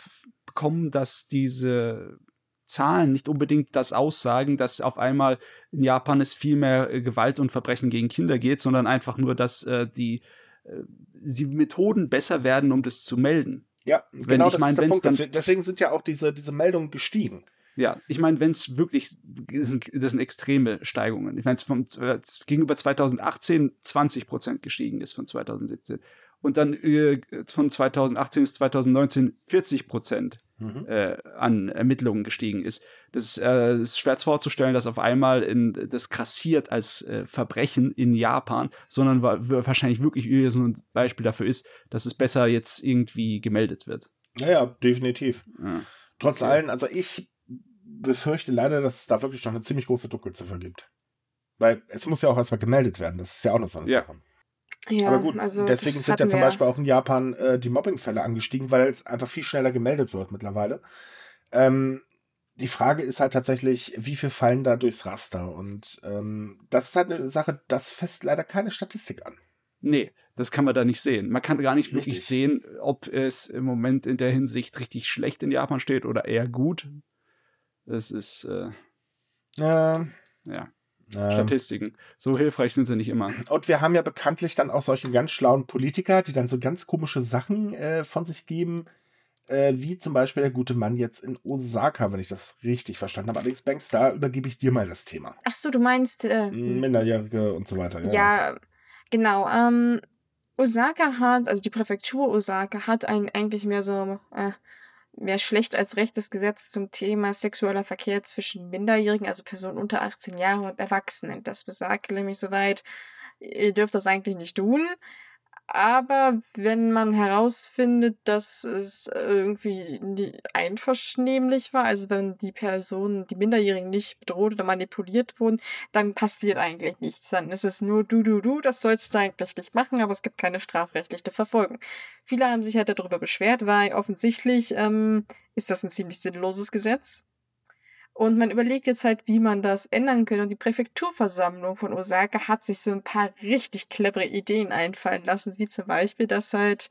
bekommen, dass diese Zahlen nicht unbedingt das aussagen, dass auf einmal in Japan es viel mehr äh, Gewalt und Verbrechen gegen Kinder geht, sondern einfach nur, dass äh, die, äh, die Methoden besser werden, um das zu melden. Ja, Wenn genau ich das mein, ist der Punkt. Dann, deswegen sind ja auch diese, diese Meldungen gestiegen. Ja, ich meine, wenn es wirklich, das sind, das sind extreme Steigungen. Ich meine, es gegenüber 2018 20 Prozent gestiegen ist von 2017 und dann äh, von 2018 bis 2019 40 Prozent mhm. äh, an Ermittlungen gestiegen ist. Das ist, äh, ist schwer vorzustellen, dass auf einmal in, das krassiert als äh, Verbrechen in Japan, sondern wahrscheinlich wirklich so ein Beispiel dafür ist, dass es besser jetzt irgendwie gemeldet wird. Ja, ja, definitiv. Ja. Trotz okay. allem, also ich befürchte leider, dass es da wirklich noch eine ziemlich große Dunkelziffer gibt. Weil es muss ja auch erstmal gemeldet werden. Das ist ja auch noch so eine ja. Sache. Ja, Aber gut, also deswegen sind ja zum Beispiel auch in Japan äh, die Mobbingfälle angestiegen, weil es einfach viel schneller gemeldet wird mittlerweile. Ähm, die Frage ist halt tatsächlich, wie viel fallen da durchs Raster? Und ähm, das ist halt eine Sache, das fest leider keine Statistik an. Nee, das kann man da nicht sehen. Man kann gar nicht wirklich sehen, ob es im Moment in der Hinsicht richtig schlecht in Japan steht oder eher gut. Das ist äh, äh, ja. Statistiken. So hilfreich sind sie nicht immer. Und wir haben ja bekanntlich dann auch solche ganz schlauen Politiker, die dann so ganz komische Sachen äh, von sich geben, äh, wie zum Beispiel der gute Mann jetzt in Osaka, wenn ich das richtig verstanden habe. Allerdings, Banks, da übergebe ich dir mal das Thema. Ach so, du meinst äh, Minderjährige und so weiter. Ja, ja genau. Ähm, Osaka hat, also die Präfektur Osaka hat ein, eigentlich mehr so äh, mehr schlecht als rechtes Gesetz zum Thema sexueller Verkehr zwischen Minderjährigen, also Personen unter 18 Jahren und Erwachsenen. Das besagt nämlich soweit, ihr dürft das eigentlich nicht tun. Aber wenn man herausfindet, dass es irgendwie einvernehmlich war, also wenn die Personen, die Minderjährigen nicht bedroht oder manipuliert wurden, dann passiert eigentlich nichts. Dann ist es nur du, du, du, das sollst du eigentlich nicht machen, aber es gibt keine strafrechtliche Verfolgung. Viele haben sich halt darüber beschwert, weil offensichtlich ähm, ist das ein ziemlich sinnloses Gesetz. Und man überlegt jetzt halt, wie man das ändern könnte. Und die Präfekturversammlung von Osaka hat sich so ein paar richtig clevere Ideen einfallen lassen, wie zum Beispiel, dass halt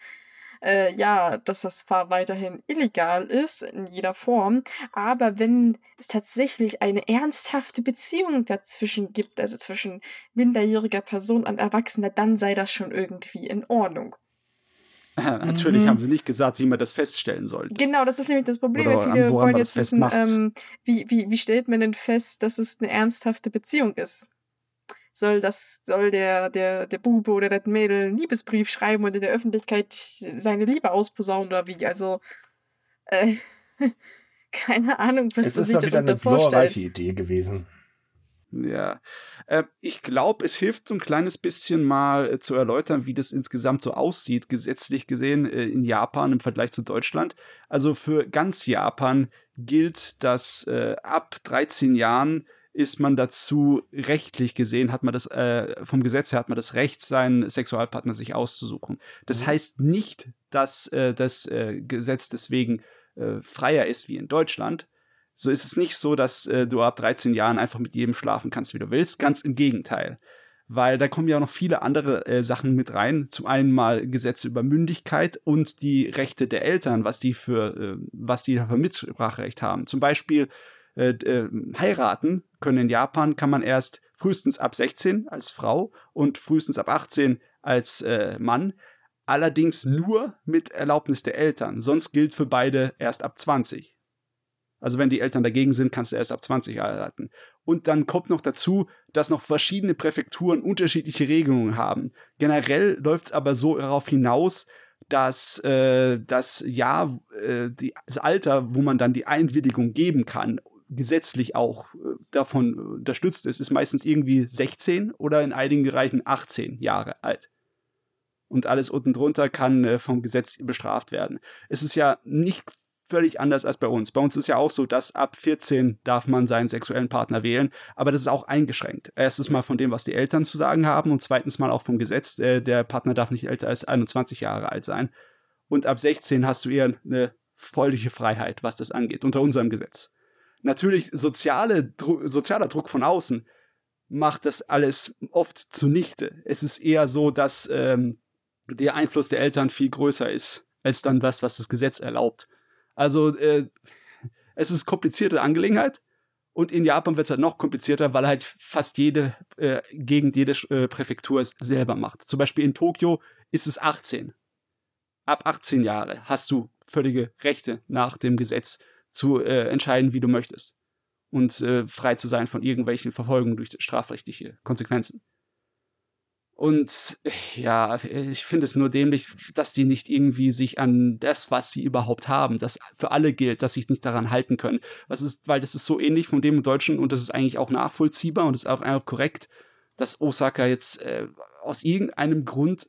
äh, ja, dass das zwar weiterhin illegal ist in jeder Form, aber wenn es tatsächlich eine ernsthafte Beziehung dazwischen gibt, also zwischen minderjähriger Person und Erwachsener, dann sei das schon irgendwie in Ordnung. Natürlich mhm. haben sie nicht gesagt, wie man das feststellen sollte. Genau, das ist nämlich das Problem. Oder Viele wollen jetzt wissen, ähm, wie, wie, wie stellt man denn fest, dass es eine ernsthafte Beziehung ist? Soll das, soll der, der, der Bube oder das Mädel einen Liebesbrief schreiben und in der Öffentlichkeit seine Liebe ausposaunen oder wie? Also, äh, keine Ahnung, was man sich darunter vorstellt. Das ist eine Idee gewesen. Ja, äh, ich glaube, es hilft so ein kleines bisschen mal äh, zu erläutern, wie das insgesamt so aussieht, gesetzlich gesehen äh, in Japan im Vergleich zu Deutschland. Also für ganz Japan gilt, dass äh, ab 13 Jahren ist man dazu rechtlich gesehen, hat man das äh, vom Gesetz her hat man das Recht, seinen Sexualpartner sich auszusuchen. Das mhm. heißt nicht, dass äh, das Gesetz deswegen freier ist wie in Deutschland, so ist es nicht so, dass äh, du ab 13 Jahren einfach mit jedem schlafen kannst, wie du willst. Ganz im Gegenteil. Weil da kommen ja auch noch viele andere äh, Sachen mit rein. Zum einen mal Gesetze über Mündigkeit und die Rechte der Eltern, was die für, äh, was die für Mitspracherecht haben. Zum Beispiel äh, äh, heiraten können in Japan kann man erst frühestens ab 16 als Frau und frühestens ab 18 als äh, Mann. Allerdings nur mit Erlaubnis der Eltern. Sonst gilt für beide erst ab 20. Also wenn die Eltern dagegen sind, kannst du erst ab 20 heiraten. Und dann kommt noch dazu, dass noch verschiedene Präfekturen unterschiedliche Regelungen haben. Generell läuft es aber so darauf hinaus, dass äh, das Jahr, äh, die, das Alter, wo man dann die Einwilligung geben kann, gesetzlich auch äh, davon unterstützt ist, ist meistens irgendwie 16 oder in einigen Bereichen 18 Jahre alt. Und alles unten drunter kann äh, vom Gesetz bestraft werden. Es ist ja nicht völlig anders als bei uns. Bei uns ist ja auch so, dass ab 14 darf man seinen sexuellen Partner wählen, aber das ist auch eingeschränkt. Erstens mal von dem, was die Eltern zu sagen haben und zweitens mal auch vom Gesetz. Äh, der Partner darf nicht älter als 21 Jahre alt sein. Und ab 16 hast du eher eine freudige Freiheit, was das angeht, unter unserem Gesetz. Natürlich soziale, Dru sozialer Druck von außen macht das alles oft zunichte. Es ist eher so, dass ähm, der Einfluss der Eltern viel größer ist als dann das, was das Gesetz erlaubt. Also äh, es ist komplizierte Angelegenheit. Und in Japan wird es halt noch komplizierter, weil halt fast jede äh, Gegend, jede äh, Präfektur es selber macht. Zum Beispiel in Tokio ist es 18. Ab 18 Jahre hast du völlige Rechte nach dem Gesetz zu äh, entscheiden, wie du möchtest. Und äh, frei zu sein von irgendwelchen Verfolgungen durch strafrechtliche Konsequenzen. Und ja, ich finde es nur dämlich, dass die nicht irgendwie sich an das, was sie überhaupt haben, das für alle gilt, dass sie sich nicht daran halten können. Was ist, weil das ist so ähnlich von dem Deutschen und das ist eigentlich auch nachvollziehbar und ist auch, auch korrekt, dass Osaka jetzt äh, aus irgendeinem Grund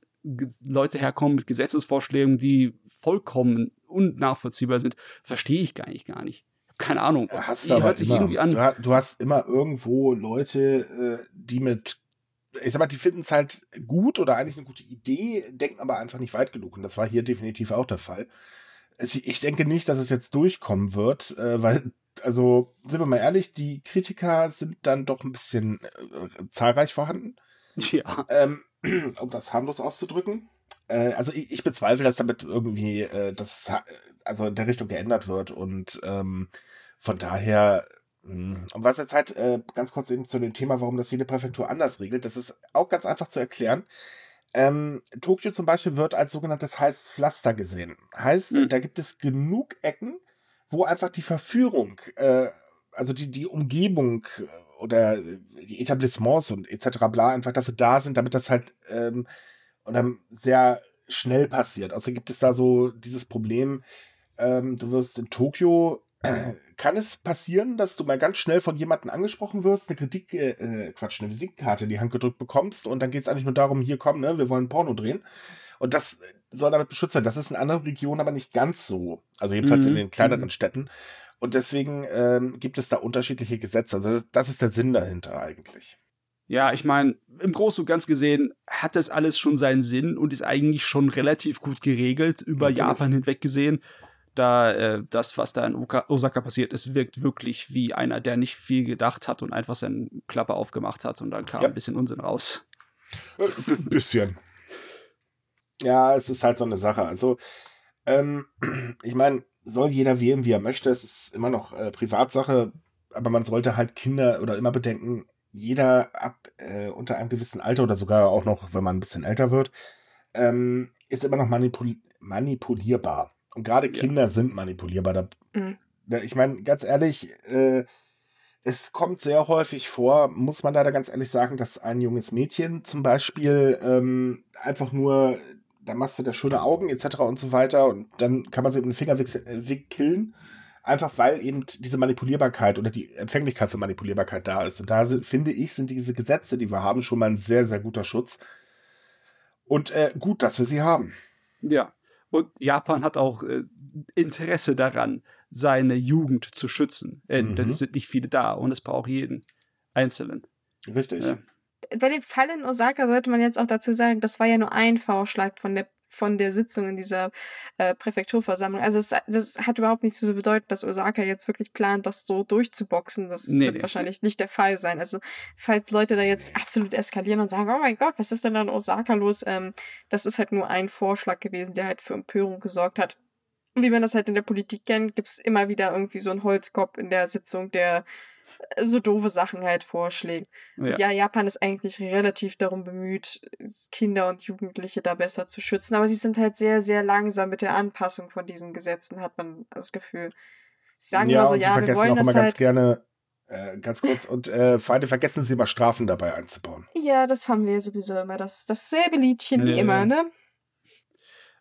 Leute herkommen mit Gesetzesvorschlägen, die vollkommen unnachvollziehbar sind, verstehe ich gar nicht, gar nicht. Keine Ahnung. Hast du hört sich immer, irgendwie an. Du, du, hast immer irgendwo Leute, äh, die mit ich sag mal, die finden es halt gut oder eigentlich eine gute Idee, denken aber einfach nicht weit genug. Und das war hier definitiv auch der Fall. Ich denke nicht, dass es jetzt durchkommen wird, äh, weil, also, sind wir mal ehrlich, die Kritiker sind dann doch ein bisschen äh, zahlreich vorhanden. Ja. Ähm, um das harmlos auszudrücken. Äh, also, ich, ich, bezweifle, dass damit irgendwie, äh, das, also in der Richtung geändert wird und ähm, von daher und was jetzt halt äh, ganz kurz eben zu dem Thema, warum das jede Präfektur anders regelt, das ist auch ganz einfach zu erklären. Ähm, Tokio zum Beispiel wird als sogenanntes heißes Pflaster gesehen. Heißt, mhm. da gibt es genug Ecken, wo einfach die Verführung, äh, also die, die Umgebung äh, oder die Etablissements und etc. bla einfach dafür da sind, damit das halt ähm, und dann sehr schnell passiert. Außerdem gibt es da so dieses Problem, ähm, du wirst in Tokio kann es passieren, dass du mal ganz schnell von jemandem angesprochen wirst, eine Kritik, äh, äh, Quatsch, eine Visitenkarte in die Hand gedrückt bekommst und dann geht es eigentlich nur darum, hier komm, ne, wir wollen Porno drehen. Und das soll damit beschützt werden. Das ist in anderen Regionen aber nicht ganz so. Also jedenfalls mhm. in den kleineren mhm. Städten. Und deswegen ähm, gibt es da unterschiedliche Gesetze. Also das ist der Sinn dahinter eigentlich. Ja, ich meine, im Großen und Ganz gesehen hat das alles schon seinen Sinn und ist eigentlich schon relativ gut geregelt, über Natürlich. Japan hinweg gesehen da äh, das, was da in Osaka passiert ist, wirkt wirklich wie einer, der nicht viel gedacht hat und einfach seine Klappe aufgemacht hat und dann kam ja. ein bisschen Unsinn raus. Äh, ein bisschen. Ja, es ist halt so eine Sache. Also, ähm, ich meine, soll jeder wählen, wie er möchte. Es ist immer noch äh, Privatsache, aber man sollte halt Kinder oder immer bedenken, jeder ab äh, unter einem gewissen Alter oder sogar auch noch, wenn man ein bisschen älter wird, ähm, ist immer noch manipul manipulierbar. Und gerade Kinder ja. sind manipulierbar. Da, mhm. da, ich meine, ganz ehrlich, äh, es kommt sehr häufig vor, muss man leider ganz ehrlich sagen, dass ein junges Mädchen zum Beispiel ähm, einfach nur, da machst du da schöne Augen etc. und so weiter und dann kann man sie mit dem Finger äh, wickeln. Einfach weil eben diese Manipulierbarkeit oder die Empfänglichkeit für Manipulierbarkeit da ist. Und da sind, finde ich, sind diese Gesetze, die wir haben, schon mal ein sehr, sehr guter Schutz. Und äh, gut, dass wir sie haben. Ja, und Japan hat auch äh, Interesse daran, seine Jugend zu schützen. Äh, mhm. Denn es sind nicht viele da und es braucht jeden Einzelnen. Richtig. Ja. Bei dem Fall in Osaka sollte man jetzt auch dazu sagen, das war ja nur ein Vorschlag von der von der Sitzung in dieser äh, Präfekturversammlung. Also es, das hat überhaupt nichts zu bedeuten, dass Osaka jetzt wirklich plant, das so durchzuboxen. Das nee, wird nee. wahrscheinlich nicht der Fall sein. Also falls Leute da jetzt absolut eskalieren und sagen, oh mein Gott, was ist denn da in Osaka los? Ähm, das ist halt nur ein Vorschlag gewesen, der halt für Empörung gesorgt hat. Und wie man das halt in der Politik kennt, gibt's immer wieder irgendwie so einen Holzkopf in der Sitzung, der so doofe Sachen halt vorschlägt. Ja. Ja, Japan ist eigentlich relativ darum bemüht, Kinder und Jugendliche da besser zu schützen, aber sie sind halt sehr, sehr langsam mit der Anpassung von diesen Gesetzen, hat man das Gefühl. Sie sagen ja, immer so, ja, wir wollen das halt. Ganz gerne Äh, ganz kurz. Und äh, vor allem vergessen Sie mal Strafen dabei einzubauen. Ja, das haben wir sowieso immer. Das, dasselbe Liedchen wie immer, ne?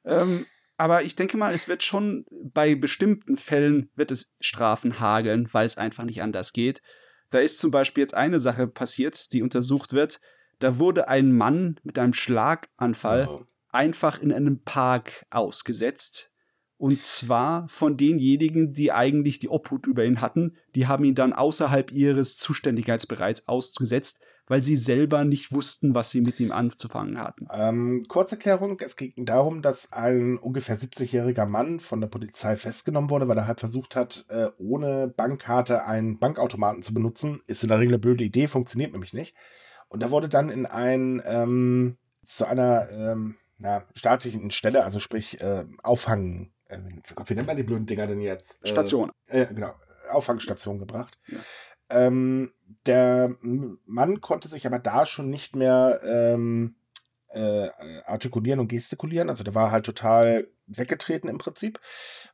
Ähm, aber ich denke mal, es wird schon bei bestimmten Fällen wird es Strafen hageln, weil es einfach nicht anders geht. Da ist zum Beispiel jetzt eine Sache passiert, die untersucht wird. Da wurde ein Mann mit einem Schlaganfall Ja. einfach in einem Park ausgesetzt. Und zwar von denjenigen, die eigentlich die Obhut über ihn hatten. Die haben ihn dann außerhalb ihres Zuständigkeitsbereichs ausgesetzt, weil sie selber nicht wussten, was sie mit ihm anzufangen hatten. Ähm, Kurzerklärung, es ging darum, dass ein ungefähr 70-jähriger Mann von der Polizei festgenommen wurde, weil er halt versucht hat, äh, ohne Bankkarte einen Bankautomaten zu benutzen. Ist in der Regel eine blöde Idee, funktioniert nämlich nicht. Und er wurde dann in ein, ähm, zu einer ähm, na, staatlichen Stelle, also sprich äh, Auffang, äh, wie nennt man die blöden Dinger denn jetzt? Äh, Station. äh, genau, Auffangstation gebracht. Ja. Ähm, der Mann konnte sich aber da schon nicht mehr ähm, äh, artikulieren und gestikulieren. Also der war halt total weggetreten im Prinzip.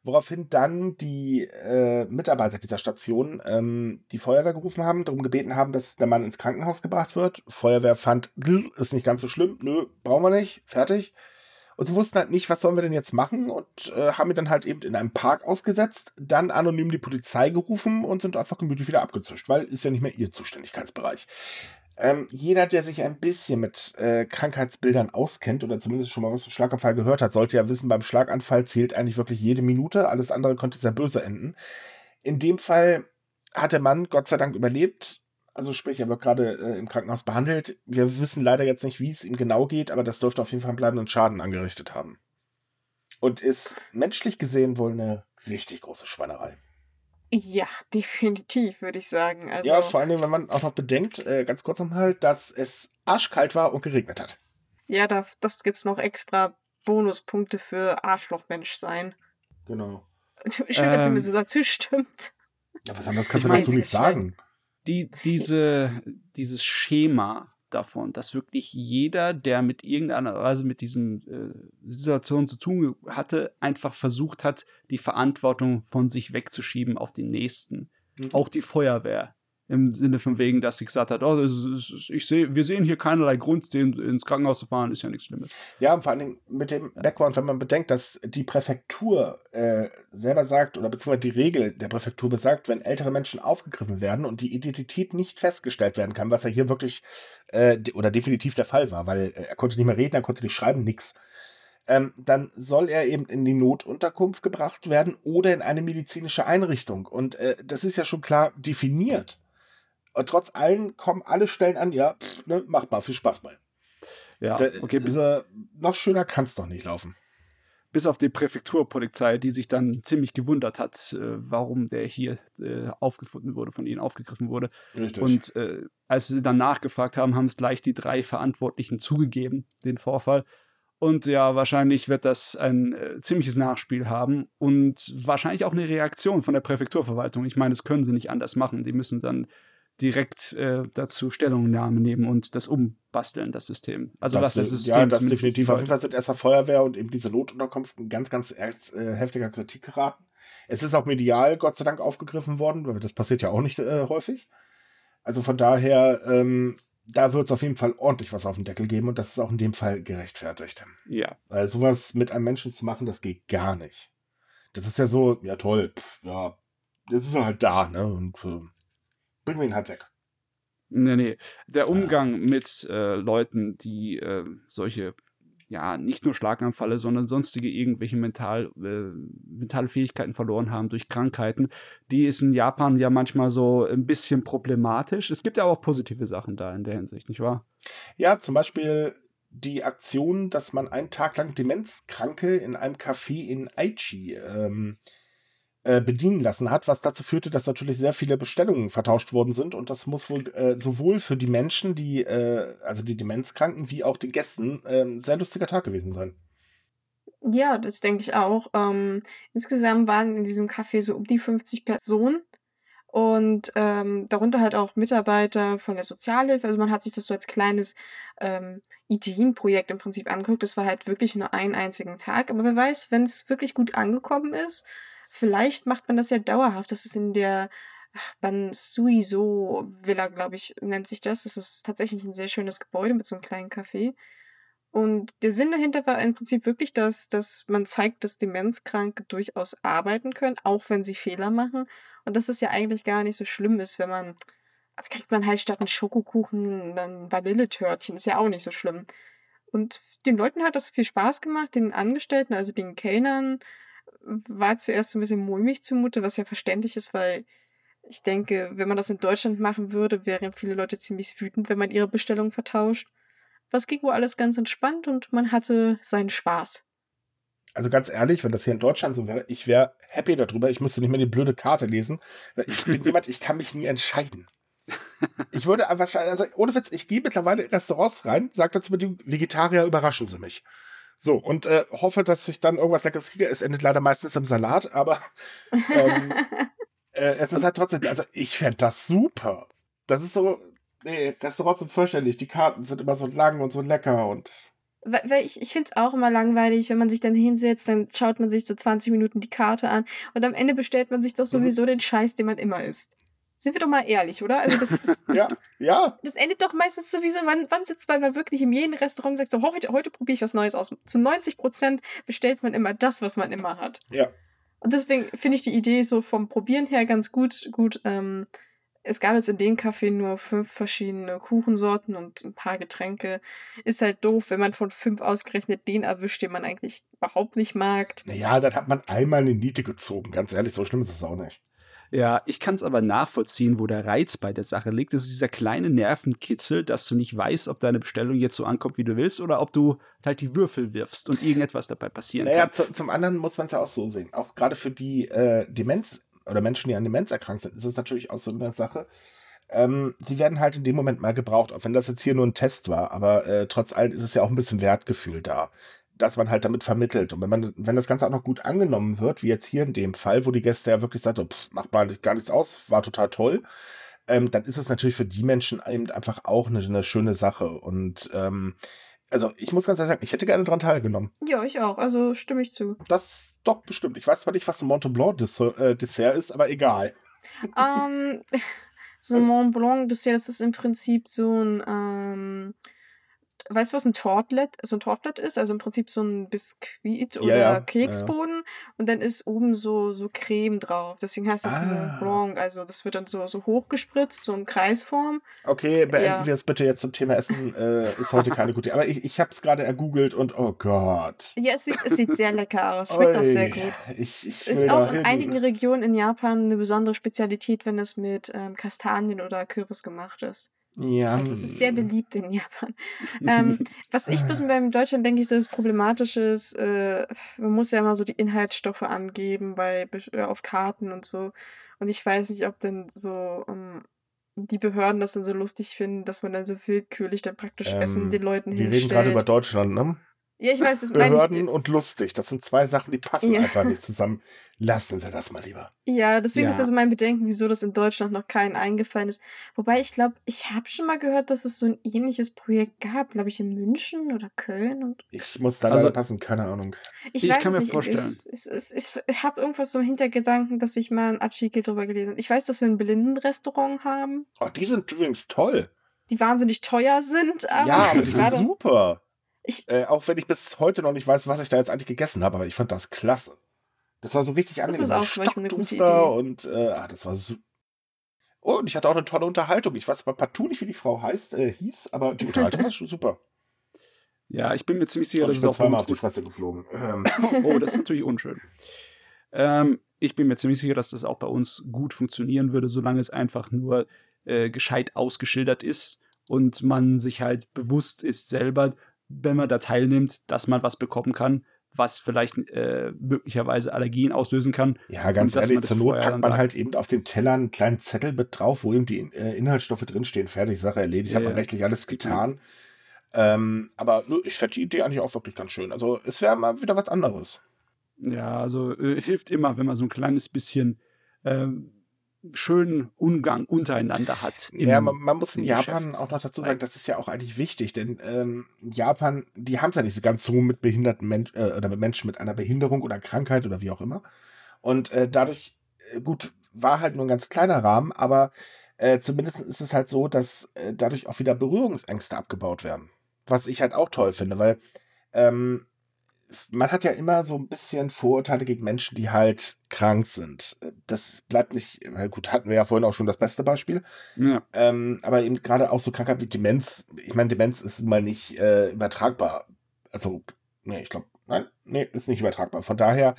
Woraufhin dann die äh, Mitarbeiter dieser Station ähm, die Feuerwehr gerufen haben, darum gebeten haben, dass der Mann ins Krankenhaus gebracht wird. Feuerwehr fand, "Gl, ist nicht ganz so schlimm, nö, brauchen wir nicht, fertig. Und sie wussten halt nicht, was sollen wir denn jetzt machen und äh, haben ihn dann halt eben in einem Park ausgesetzt, dann anonym die Polizei gerufen und sind einfach gemütlich wieder abgezischt, weil ist ja nicht mehr ihr Zuständigkeitsbereich. Ähm, jeder, der sich ein bisschen mit äh, Krankheitsbildern auskennt oder zumindest schon mal was vom Schlaganfall gehört hat, sollte ja wissen, beim Schlaganfall zählt eigentlich wirklich jede Minute. Alles andere könnte sehr böse enden. In dem Fall hat der Mann Gott sei Dank überlebt. Also sprich, er wird gerade äh, im Krankenhaus behandelt. Wir wissen leider jetzt nicht, wie es ihm genau geht, aber das dürfte auf jeden Fall einen bleibenden Schaden angerichtet haben. Und ist menschlich gesehen wohl eine richtig große Schweinerei. Ja, definitiv, würde ich sagen. Also, Ja, vor allem, wenn man auch noch bedenkt, äh, ganz kurz nochmal, dass es arschkalt war und geregnet hat. ja da, das gibt's noch extra Bonuspunkte für Arschlochmensch sein. Genau. Schön, sie Ähm. mir so dazu stimmt. Ja, was anderes kannst Ich du dazu nicht sagen. Die, diese, dieses Schema davon, dass wirklich jeder, der mit irgendeiner Weise mit diesem äh, Situation zu tun hatte, einfach versucht hat, die Verantwortung von sich wegzuschieben auf den nächsten. Mhm. Auch die Feuerwehr. Im Sinne von wegen, dass sie gesagt hat, oh, ist, ich sehe, wir sehen hier keinerlei Grund, den ins Krankenhaus zu fahren, ist ja nichts Schlimmes. Ja, und vor allen Dingen mit dem Background, wenn man bedenkt, dass die Präfektur äh, selber sagt, oder beziehungsweise die Regel der Präfektur besagt, wenn ältere Menschen aufgegriffen werden und die Identität nicht festgestellt werden kann, was ja hier wirklich äh, de- oder definitiv der Fall war, weil äh, er konnte nicht mehr reden, er konnte nicht schreiben, nix. Ähm, dann soll er eben in die Notunterkunft gebracht werden oder in eine medizinische Einrichtung. Und äh, das ist ja schon klar definiert. Und trotz allem kommen alle Stellen an, ja, pff, ne, machbar, viel Spaß bei. Ja, Da, okay, bis, also, noch schöner kann es doch nicht laufen. bis auf die Präfekturpolizei, die sich dann ziemlich gewundert hat, äh, warum der hier äh, aufgefunden wurde, von ihnen aufgegriffen wurde. Richtig. Und äh, als sie dann nachgefragt haben, haben es gleich die drei Verantwortlichen zugegeben, den Vorfall. Und ja, wahrscheinlich wird das ein äh, ziemliches Nachspiel haben und wahrscheinlich auch eine Reaktion von der Präfekturverwaltung. Ich meine, das können sie nicht anders machen. Die müssen dann direkt äh, dazu Stellungnahme nehmen und das umbasteln, das System. Also das, was das System ja, das definitiv. Auf jeden. Fall sind erstmal Feuerwehr und eben diese Notunterkunft in ganz, ganz äh, heftiger Kritik geraten. Es ist auch medial, Gott sei Dank, aufgegriffen worden, weil das passiert ja auch nicht äh, häufig. Also von daher, ähm, da wird es auf jeden Fall ordentlich was auf den Deckel geben und das ist auch in dem Fall gerechtfertigt. Ja, Weil sowas mit einem Menschen zu machen, das geht gar nicht. Das ist ja so, ja toll, pff, ja, jetzt ist halt da, ne? Und äh, bringen wir ihn halt weg. Nee, nee. Der Umgang mit äh, Leuten, die äh, solche, ja, nicht nur Schlaganfälle, sondern sonstige irgendwelche mental, äh, mentale Fähigkeiten verloren haben durch Krankheiten, die ist in Japan ja manchmal so ein bisschen problematisch. Es gibt ja auch positive Sachen da in der Hinsicht, nicht wahr? Ja, zum Beispiel die Aktion, dass man einen Tag lang Demenzkranke in einem Café in Aichi ähm, äh, bedienen lassen hat, was dazu führte, dass natürlich sehr viele Bestellungen vertauscht worden sind und das muss wohl äh, sowohl für die Menschen, die, äh, also die Demenzkranken, wie auch den Gästen äh, sehr lustiger Tag gewesen sein. Ja, das denke ich auch. Ähm, insgesamt waren in diesem Café so um die 50 Personen und ähm, darunter halt auch Mitarbeiter von der Sozialhilfe. Also man hat sich das so als kleines ähm, Ideenprojekt im Prinzip angeguckt. Das war halt wirklich nur einen einzigen Tag. Aber wer weiß, wenn es wirklich gut angekommen ist, vielleicht macht man das ja dauerhaft, dass es in der Bansuiso Villa, glaube ich, nennt sich das. Das ist tatsächlich ein sehr schönes Gebäude mit so einem kleinen Café. Und der Sinn dahinter war im Prinzip wirklich, dass, dass man zeigt, dass Demenzkranke durchaus arbeiten können, auch wenn sie Fehler machen. Und dass es ja eigentlich gar nicht so schlimm ist, wenn man, also kriegt man halt statt einen Schokokuchen dann Vanilletörtchen, ist ja auch nicht so schlimm. Und den Leuten hat das viel Spaß gemacht, den Angestellten, also den Kellnern, war zuerst so ein bisschen mulmig zumute, was ja verständlich ist, weil ich denke, wenn man das in Deutschland machen würde, wären viele Leute ziemlich wütend, wenn man ihre Bestellung vertauscht. Was ging wohl alles ganz entspannt und man hatte seinen Spaß. Also ganz ehrlich, wenn das hier in Deutschland so wäre, ich wäre happy darüber. Ich müsste nicht mehr die blöde Karte lesen. Ich bin jemand, ich kann mich nie entscheiden. Ich würde einfach, also ohne Witz, ich gehe mittlerweile in Restaurants rein, sage dazu mit dem Vegetarier, überraschen Sie mich. So, und äh, hoffe, dass ich dann irgendwas Leckeres kriege. Es endet leider meistens im Salat, aber ähm, äh, es ist halt trotzdem, also ich fände das super. Das ist so, nee, Restaurants sind fürchterlich. Die Karten sind immer so lang und so lecker und. Weil ich, ich finde es auch immer langweilig, wenn man sich dann hinsetzt, dann schaut man sich so 20 Minuten die Karte an und am Ende bestellt man sich doch mhm. sowieso mhm. den Scheiß, den man immer isst. Sind wir doch mal ehrlich, oder? Also das, das, ja, ja. Das endet doch meistens sowieso, wann, wann sitzt man mal wirklich in jedem Restaurant und sagt so, heute, heute probiere ich was Neues aus. Zu 90 Prozent bestellt man immer das, was man immer hat. Ja. Und deswegen finde ich die Idee so vom Probieren her ganz gut, gut, ähm, es gab jetzt in dem Café nur fünf verschiedene Kuchensorten und ein paar Getränke. Ist halt doof, wenn man von fünf ausgerechnet den erwischt, den man eigentlich überhaupt nicht mag. Naja, dann hat man einmal eine Niete gezogen. Ganz ehrlich, so schlimm ist es auch nicht. Ja, ich kann es aber nachvollziehen, wo der Reiz bei der Sache liegt. Das ist dieser kleine Nervenkitzel, dass du nicht weißt, ob deine Bestellung jetzt so ankommt, wie du willst, oder ob du halt die Würfel wirfst und irgendetwas dabei passieren naja, kann. Naja, zum anderen muss man es ja auch so sehen. Auch gerade für die äh, Demenz oder Menschen, die an Demenz erkrankt sind, ist es natürlich auch so eine Sache. Ähm, sie werden halt in dem Moment mal gebraucht, auch wenn das jetzt hier nur ein Test war, aber äh, trotz allem ist es ja auch ein bisschen Wertgefühl da, dass man halt damit vermittelt. Und wenn man, wenn das Ganze auch noch gut angenommen wird, wie jetzt hier in dem Fall, wo die Gäste ja wirklich sagen, pff, macht mal gar nichts aus, war total toll, ähm, dann ist es natürlich für die Menschen eben einfach auch eine, eine schöne Sache. Und ähm, also ich muss ganz ehrlich sagen, ich hätte gerne daran teilgenommen. Ja, ich auch. Also stimme ich zu. Das doch bestimmt. Ich weiß zwar nicht, was ein Mont Blanc äh, Dessert ist, aber egal. Ähm, so ein Mont Blanc Dessert, das ist im Prinzip so ein ähm, weißt du, was ein Tortlet, so ein Tortlet ist? Also im Prinzip so ein Biskuit oder ja, ja. Keksboden ja, und dann ist oben so, so Creme drauf. Deswegen heißt das ah. Blanc. Also das wird dann so, so hochgespritzt, so in Kreisform. Okay, beenden wir es bitte jetzt zum Thema Essen. Äh, ist heute keine gute. Aber ich, ich habe es gerade ergoogelt und oh Gott. Ja, es sieht, es sieht sehr lecker aus. Schmeckt Oi, auch sehr gut. Ich, ich es ist auch in einigen Regionen in Japan eine besondere Spezialität, wenn es mit ähm, Kastanien oder Kürbis gemacht ist. Ja. Also es ist sehr beliebt in Japan. ähm, was ich bisschen beim Deutschland denke ich so das Problematische ist, äh, man muss ja immer so die Inhaltsstoffe angeben bei äh, auf Karten und so. Und ich weiß nicht, ob denn so um, ähm, die Behörden das dann so lustig finden, dass man dann so willkürlich dann praktisch ähm, Essen den Leuten hinstellt. Wir reden gerade über Deutschland, ne? Ja, ich weiß, das Behörden ich, und lustig, das sind zwei Sachen, die passen ja. einfach nicht zusammen. Lassen wir das mal lieber. Ja, deswegen ja. ist so mein Bedenken, wieso das in Deutschland noch keinen eingefallen ist. Wobei ich glaube, ich habe schon mal gehört, dass es so ein ähnliches Projekt gab, glaube ich, in München oder Köln. Und ich muss da also, passen, keine Ahnung. Ich, ich weiß kann mir nicht, vorstellen. Ich, ich, ich, ich habe irgendwas so im Hintergedanken, dass ich mal einen Artikel drüber gelesen habe. Ich weiß, dass wir ein Blindenrestaurant haben. Oh, die sind übrigens toll. Die wahnsinnig teuer sind, aber. Ja, aber die sind super. Ich, äh, auch wenn ich bis heute noch nicht weiß, was ich da jetzt eigentlich gegessen habe, aber ich fand das klasse. Das war so richtig angenehm. Das ist auch zum Beispiel eine gute Idee. Und äh, ah, das war so. Oh, und ich hatte auch eine tolle Unterhaltung. Ich weiß zwar partout nicht, wie die Frau heißt, äh, hieß, aber die Unterhaltung war schon super. Ja, ich bin mir ziemlich sicher, dass es auch zweimal auf die Fresse geflogen. Ähm. oh, das ist natürlich unschön. Ähm, ich bin mir ziemlich sicher, dass das auch bei uns gut funktionieren würde, solange es einfach nur äh, gescheit ausgeschildert ist und man sich halt bewusst ist selber, wenn man da teilnimmt, dass man was bekommen kann, was vielleicht äh, möglicherweise Allergien auslösen kann. Ja, ganz ehrlich, zur Not packt man halt eben auf den Teller einen kleinen Zettel mit drauf, wo eben die äh, Inhaltsstoffe drinstehen. Fertig, Sache erledigt, ja, hat man ja. rechtlich alles getan. Ähm, aber ich fände die Idee eigentlich auch wirklich ganz schön. Also es wäre mal wieder was anderes. Ja, also äh, hilft immer, wenn man so ein kleines bisschen ähm, schönen Umgang untereinander hat. Ja, man, man muss in Japan auch noch dazu sagen, das ist ja auch eigentlich wichtig, denn ähm, Japan, die haben es ja nicht so ganz so mit behinderten Menschen äh, oder mit Menschen mit einer Behinderung oder Krankheit oder wie auch immer. Und äh, dadurch äh, gut, war halt nur ein ganz kleiner Rahmen, aber äh, zumindest ist es halt so, dass äh, dadurch auch wieder Berührungsängste abgebaut werden. Was ich halt auch toll finde, weil ähm, man hat ja immer so ein bisschen Vorurteile gegen Menschen, die halt krank sind. Das bleibt nicht, gut, hatten wir ja vorhin auch schon das beste Beispiel. Ja. Ähm, aber eben gerade auch so Krankheit wie Demenz. Ich meine, Demenz ist mal nicht äh, übertragbar. Also, nee, ich glaube, nein, nee, ist nicht übertragbar. Von daher,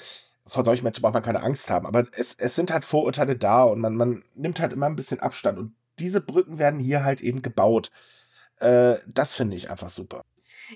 vor solchen Menschen braucht man keine Angst haben. Aber es, es sind halt Vorurteile da und man, man nimmt halt immer ein bisschen Abstand. Und diese Brücken werden hier halt eben gebaut. Äh, das finde ich einfach super.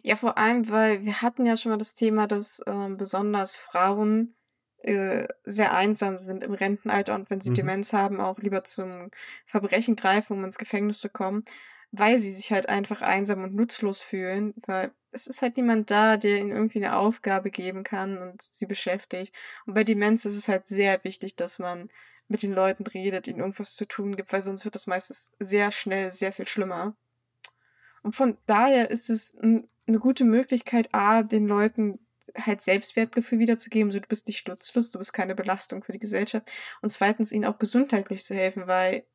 Ja, vor allem, weil wir hatten ja schon mal das Thema, dass äh, besonders Frauen äh, sehr einsam sind im Rentenalter und wenn sie mhm. Demenz haben, auch lieber zum Verbrechen greifen, um ins Gefängnis zu kommen, weil sie sich halt einfach einsam und nutzlos fühlen, weil es ist halt niemand da, der ihnen irgendwie eine Aufgabe geben kann und sie beschäftigt. Und bei Demenz ist es halt sehr wichtig, dass man mit den Leuten redet, ihnen irgendwas zu tun gibt, weil sonst wird das meistens sehr schnell sehr viel schlimmer. Und von daher ist es ein eine gute Möglichkeit, A, den Leuten halt Selbstwertgefühl wiederzugeben, so du bist nicht nutzlos, du bist keine Belastung für die Gesellschaft und zweitens ihnen auch gesundheitlich zu helfen, weil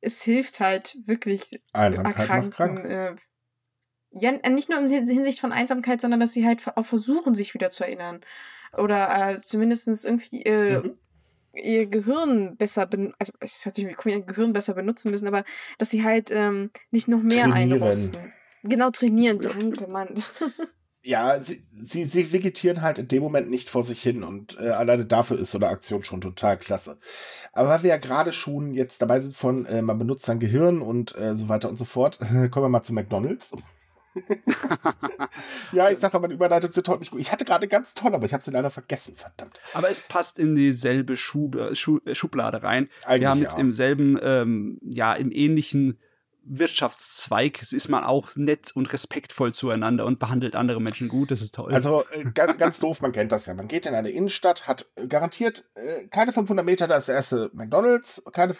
es hilft halt wirklich Einsamkeit Erkrankten, krank. äh, ja, nicht nur in Hinsicht von Einsamkeit, sondern dass sie halt auch versuchen, sich wieder zu erinnern. Oder äh, zumindest irgendwie äh, mhm. ihr Gehirn besser benutzen, also es hört sich wie ihr Gehirn besser benutzen müssen, aber dass sie halt ähm, nicht noch mehr Trainieren. einrosten. Genau, trainieren, danke, Mann. Ja, sie, sie, sie vegetieren halt in dem Moment nicht vor sich hin und äh, alleine dafür ist so eine Aktion schon total klasse. Aber weil wir ja gerade schon jetzt dabei sind von, äh, man benutzt sein Gehirn und äh, so weiter und so fort, kommen wir mal zu McDonalds. ja, ich sage aber, die Überleitung sind heute nicht gut. Ich hatte gerade ganz toll, aber ich habe sie leider vergessen, verdammt. Aber es passt in dieselbe Schub, Schub, Schublade rein. Eigentlich wir haben jetzt ja. im selben, ähm, ja, im ähnlichen Wirtschaftszweig ist man auch nett und respektvoll zueinander und behandelt andere Menschen gut. Das ist toll. Also äh, ganz, ganz doof, man kennt das ja. Man geht in eine Innenstadt, hat garantiert äh, keine 500 Meter, da ist der erste McDonalds. Keine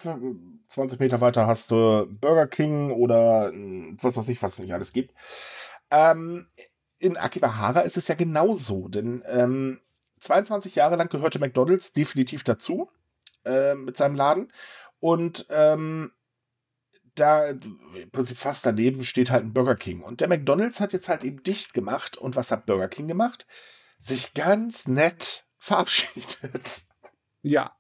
20 Meter weiter hast du Burger King oder äh, was weiß ich, was es nicht alles gibt. Ähm, in Akibahara ist es ja genauso, denn ähm, 22 Jahre lang gehörte McDonalds definitiv dazu äh, mit seinem Laden. Und ähm, da im Prinzip fast daneben steht halt ein Burger King. Und der McDonalds hat jetzt halt eben dicht gemacht. Und was hat Burger King gemacht? Sich ganz nett verabschiedet. Ja,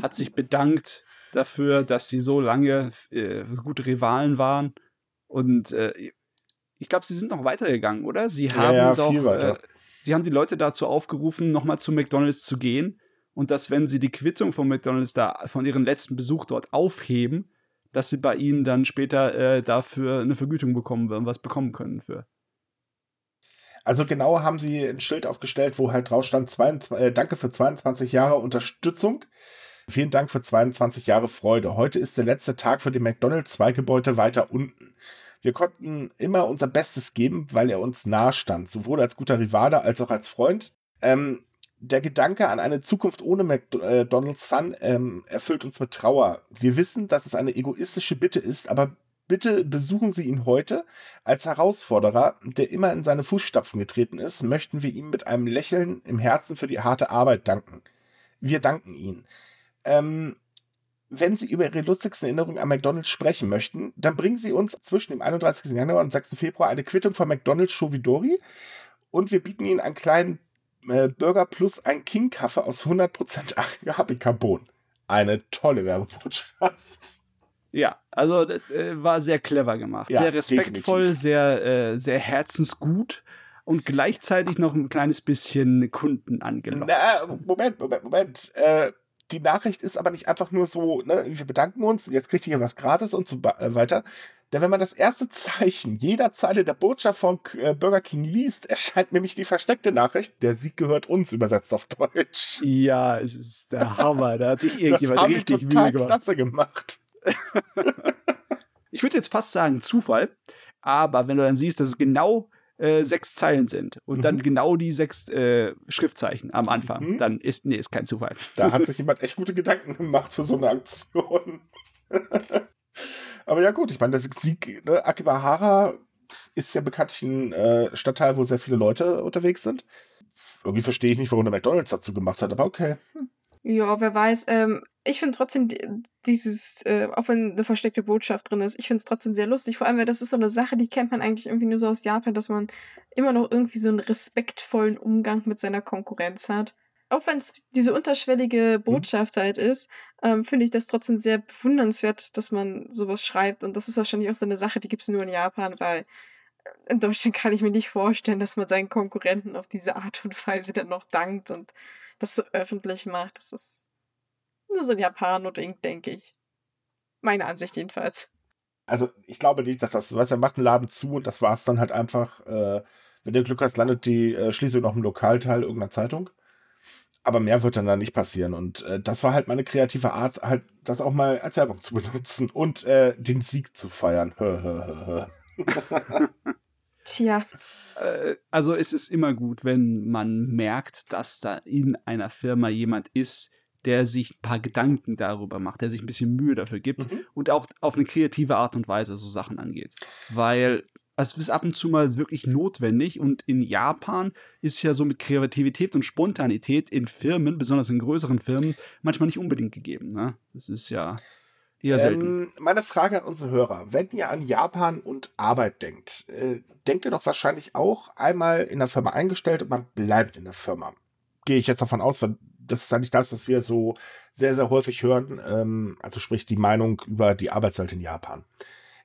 hat sich bedankt dafür, dass sie so lange äh, gute Rivalen waren. Und äh, ich glaube, sie sind noch weitergegangen, oder? Sie haben ja, ja, doch, äh, sie haben die Leute dazu aufgerufen, nochmal zu McDonalds zu gehen. Und dass, wenn sie die Quittung von McDonalds da von ihrem letzten Besuch dort aufheben, dass sie bei ihnen dann später äh, dafür eine Vergütung bekommen was bekommen können für. Also genau haben sie ein Schild aufgestellt, wo halt drauf stand, 22, äh, danke für 22 Jahre Unterstützung. Vielen Dank für 22 Jahre Freude. Heute ist der letzte Tag für die McDonalds zwei Gebäude weiter unten. Wir konnten immer unser Bestes geben, weil er uns nahe stand, sowohl als guter Rivale als auch als Freund. Ähm, der Gedanke an eine Zukunft ohne McDonald's Son ähm, erfüllt uns mit Trauer. Wir wissen, dass es eine egoistische Bitte ist, aber bitte besuchen Sie ihn heute. Als Herausforderer, der immer in seine Fußstapfen getreten ist, möchten wir ihm mit einem Lächeln im Herzen für die harte Arbeit danken. Wir danken Ihnen. Ähm, wenn Sie über Ihre lustigsten Erinnerungen an McDonald's sprechen möchten, dann bringen Sie uns zwischen dem 31. Januar und 6. Februar eine Quittung von McDonald's Chauvidori und wir bieten Ihnen einen kleinen äh, Burger plus ein King-Kaffee aus 100% Arabica-Bohnen. Eine tolle Werbebotschaft. Ja, also äh, war sehr clever gemacht. Ja, sehr respektvoll, definitiv. sehr, äh, sehr herzensgut und gleichzeitig noch ein kleines bisschen Kunden angelockt. Na, Moment, Moment, Moment. Äh, die Nachricht ist aber nicht einfach nur so, ne, wir bedanken uns, jetzt kriegt ihr was gratis und so äh, weiter, denn wenn man das erste Zeichen jeder Zeile der Botschaft von äh, Burger King liest, erscheint nämlich die versteckte Nachricht, der Sieg gehört uns, übersetzt auf Deutsch. Ja, es ist der Hammer. Da hat sich irgendjemand das richtig Mühe gemacht. klasse gemacht. ich würde jetzt fast sagen Zufall, aber wenn du dann siehst, dass es genau äh, sechs Zeilen sind und mhm. dann genau die sechs äh, Schriftzeichen am Anfang, mhm. dann ist, nee, ist kein Zufall. Da hat sich jemand echt gute Gedanken gemacht für so eine Aktion. Aber ja, gut, ich meine, der Sieg, ne, Akibahara ist ja bekanntlich ein äh, Stadtteil, wo sehr viele Leute unterwegs sind. Irgendwie verstehe ich nicht, warum der McDonalds dazu gemacht hat, aber okay. Ja, wer weiß. Ähm, ich finde trotzdem dieses, äh, auch wenn eine versteckte Botschaft drin ist, ich finde es trotzdem sehr lustig. Vor allem, weil das ist so eine Sache, die kennt man eigentlich irgendwie nur so aus Japan, dass man immer noch irgendwie so einen respektvollen Umgang mit seiner Konkurrenz hat. Auch wenn es diese unterschwellige mhm. Botschaft mhm. halt ist, ähm, finde ich das trotzdem sehr bewundernswert, dass man sowas schreibt. Und das ist wahrscheinlich auch so eine Sache, die gibt es nur in Japan, weil in Deutschland kann ich mir nicht vorstellen, dass man seinen Konkurrenten auf diese Art und Weise dann noch dankt und das so öffentlich macht. Das ist nur so ein Japano-Ding, denke ich. Meine Ansicht jedenfalls. Also ich glaube nicht, dass das, weißt du, er macht einen Laden zu und das war es dann halt einfach, äh, wenn du Glück hast, landet die äh, Schließung noch im Lokalteil irgendeiner Zeitung. Aber mehr wird dann da nicht passieren. Und äh, das war halt meine kreative Art, halt das auch mal als Werbung zu benutzen und äh, den Sieg zu feiern. Tja. Äh, also es ist immer gut, wenn man merkt, dass da in einer Firma jemand ist, der sich ein paar Gedanken darüber macht, der sich ein bisschen Mühe dafür gibt mhm. und auch auf eine kreative Art und Weise so Sachen angeht. Weil es ist ab und zu mal wirklich notwendig und in Japan ist ja so mit Kreativität und Spontanität in Firmen, besonders in größeren Firmen, manchmal nicht unbedingt gegeben. Ne? Das ist ja eher selten. Ähm, meine Frage an unsere Hörer: Wenn ihr an Japan und Arbeit denkt, äh, denkt ihr doch wahrscheinlich auch einmal in der Firma eingestellt und man bleibt in der Firma. Gehe ich jetzt davon aus, weil das ist eigentlich das, was wir so sehr, sehr häufig hören. Ähm, also sprich die Meinung über die Arbeitswelt in Japan.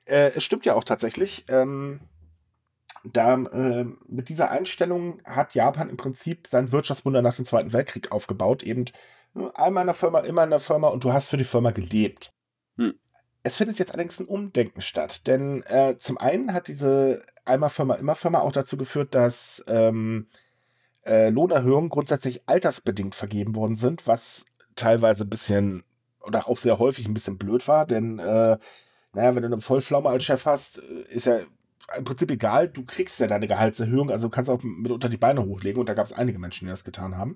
Äh, es stimmt ja auch tatsächlich. Ähm, da äh, mit dieser Einstellung hat Japan im Prinzip sein Wirtschaftswunder nach dem Zweiten Weltkrieg aufgebaut. Eben einmal in der Firma, immer in der Firma und du hast für die Firma gelebt. Hm. Es findet jetzt allerdings ein Umdenken statt, denn äh, zum einen hat diese einmal Firma, immer Firma auch dazu geführt, dass ähm, äh, Lohnerhöhungen grundsätzlich altersbedingt vergeben worden sind, was teilweise ein bisschen oder auch sehr häufig ein bisschen blöd war, denn äh, naja, wenn du eine Vollpflaume als Chef hast, äh, ist ja im Prinzip egal, du kriegst ja deine Gehaltserhöhung, also kannst auch mit unter die Beine hochlegen und da gab es einige Menschen, die das getan haben.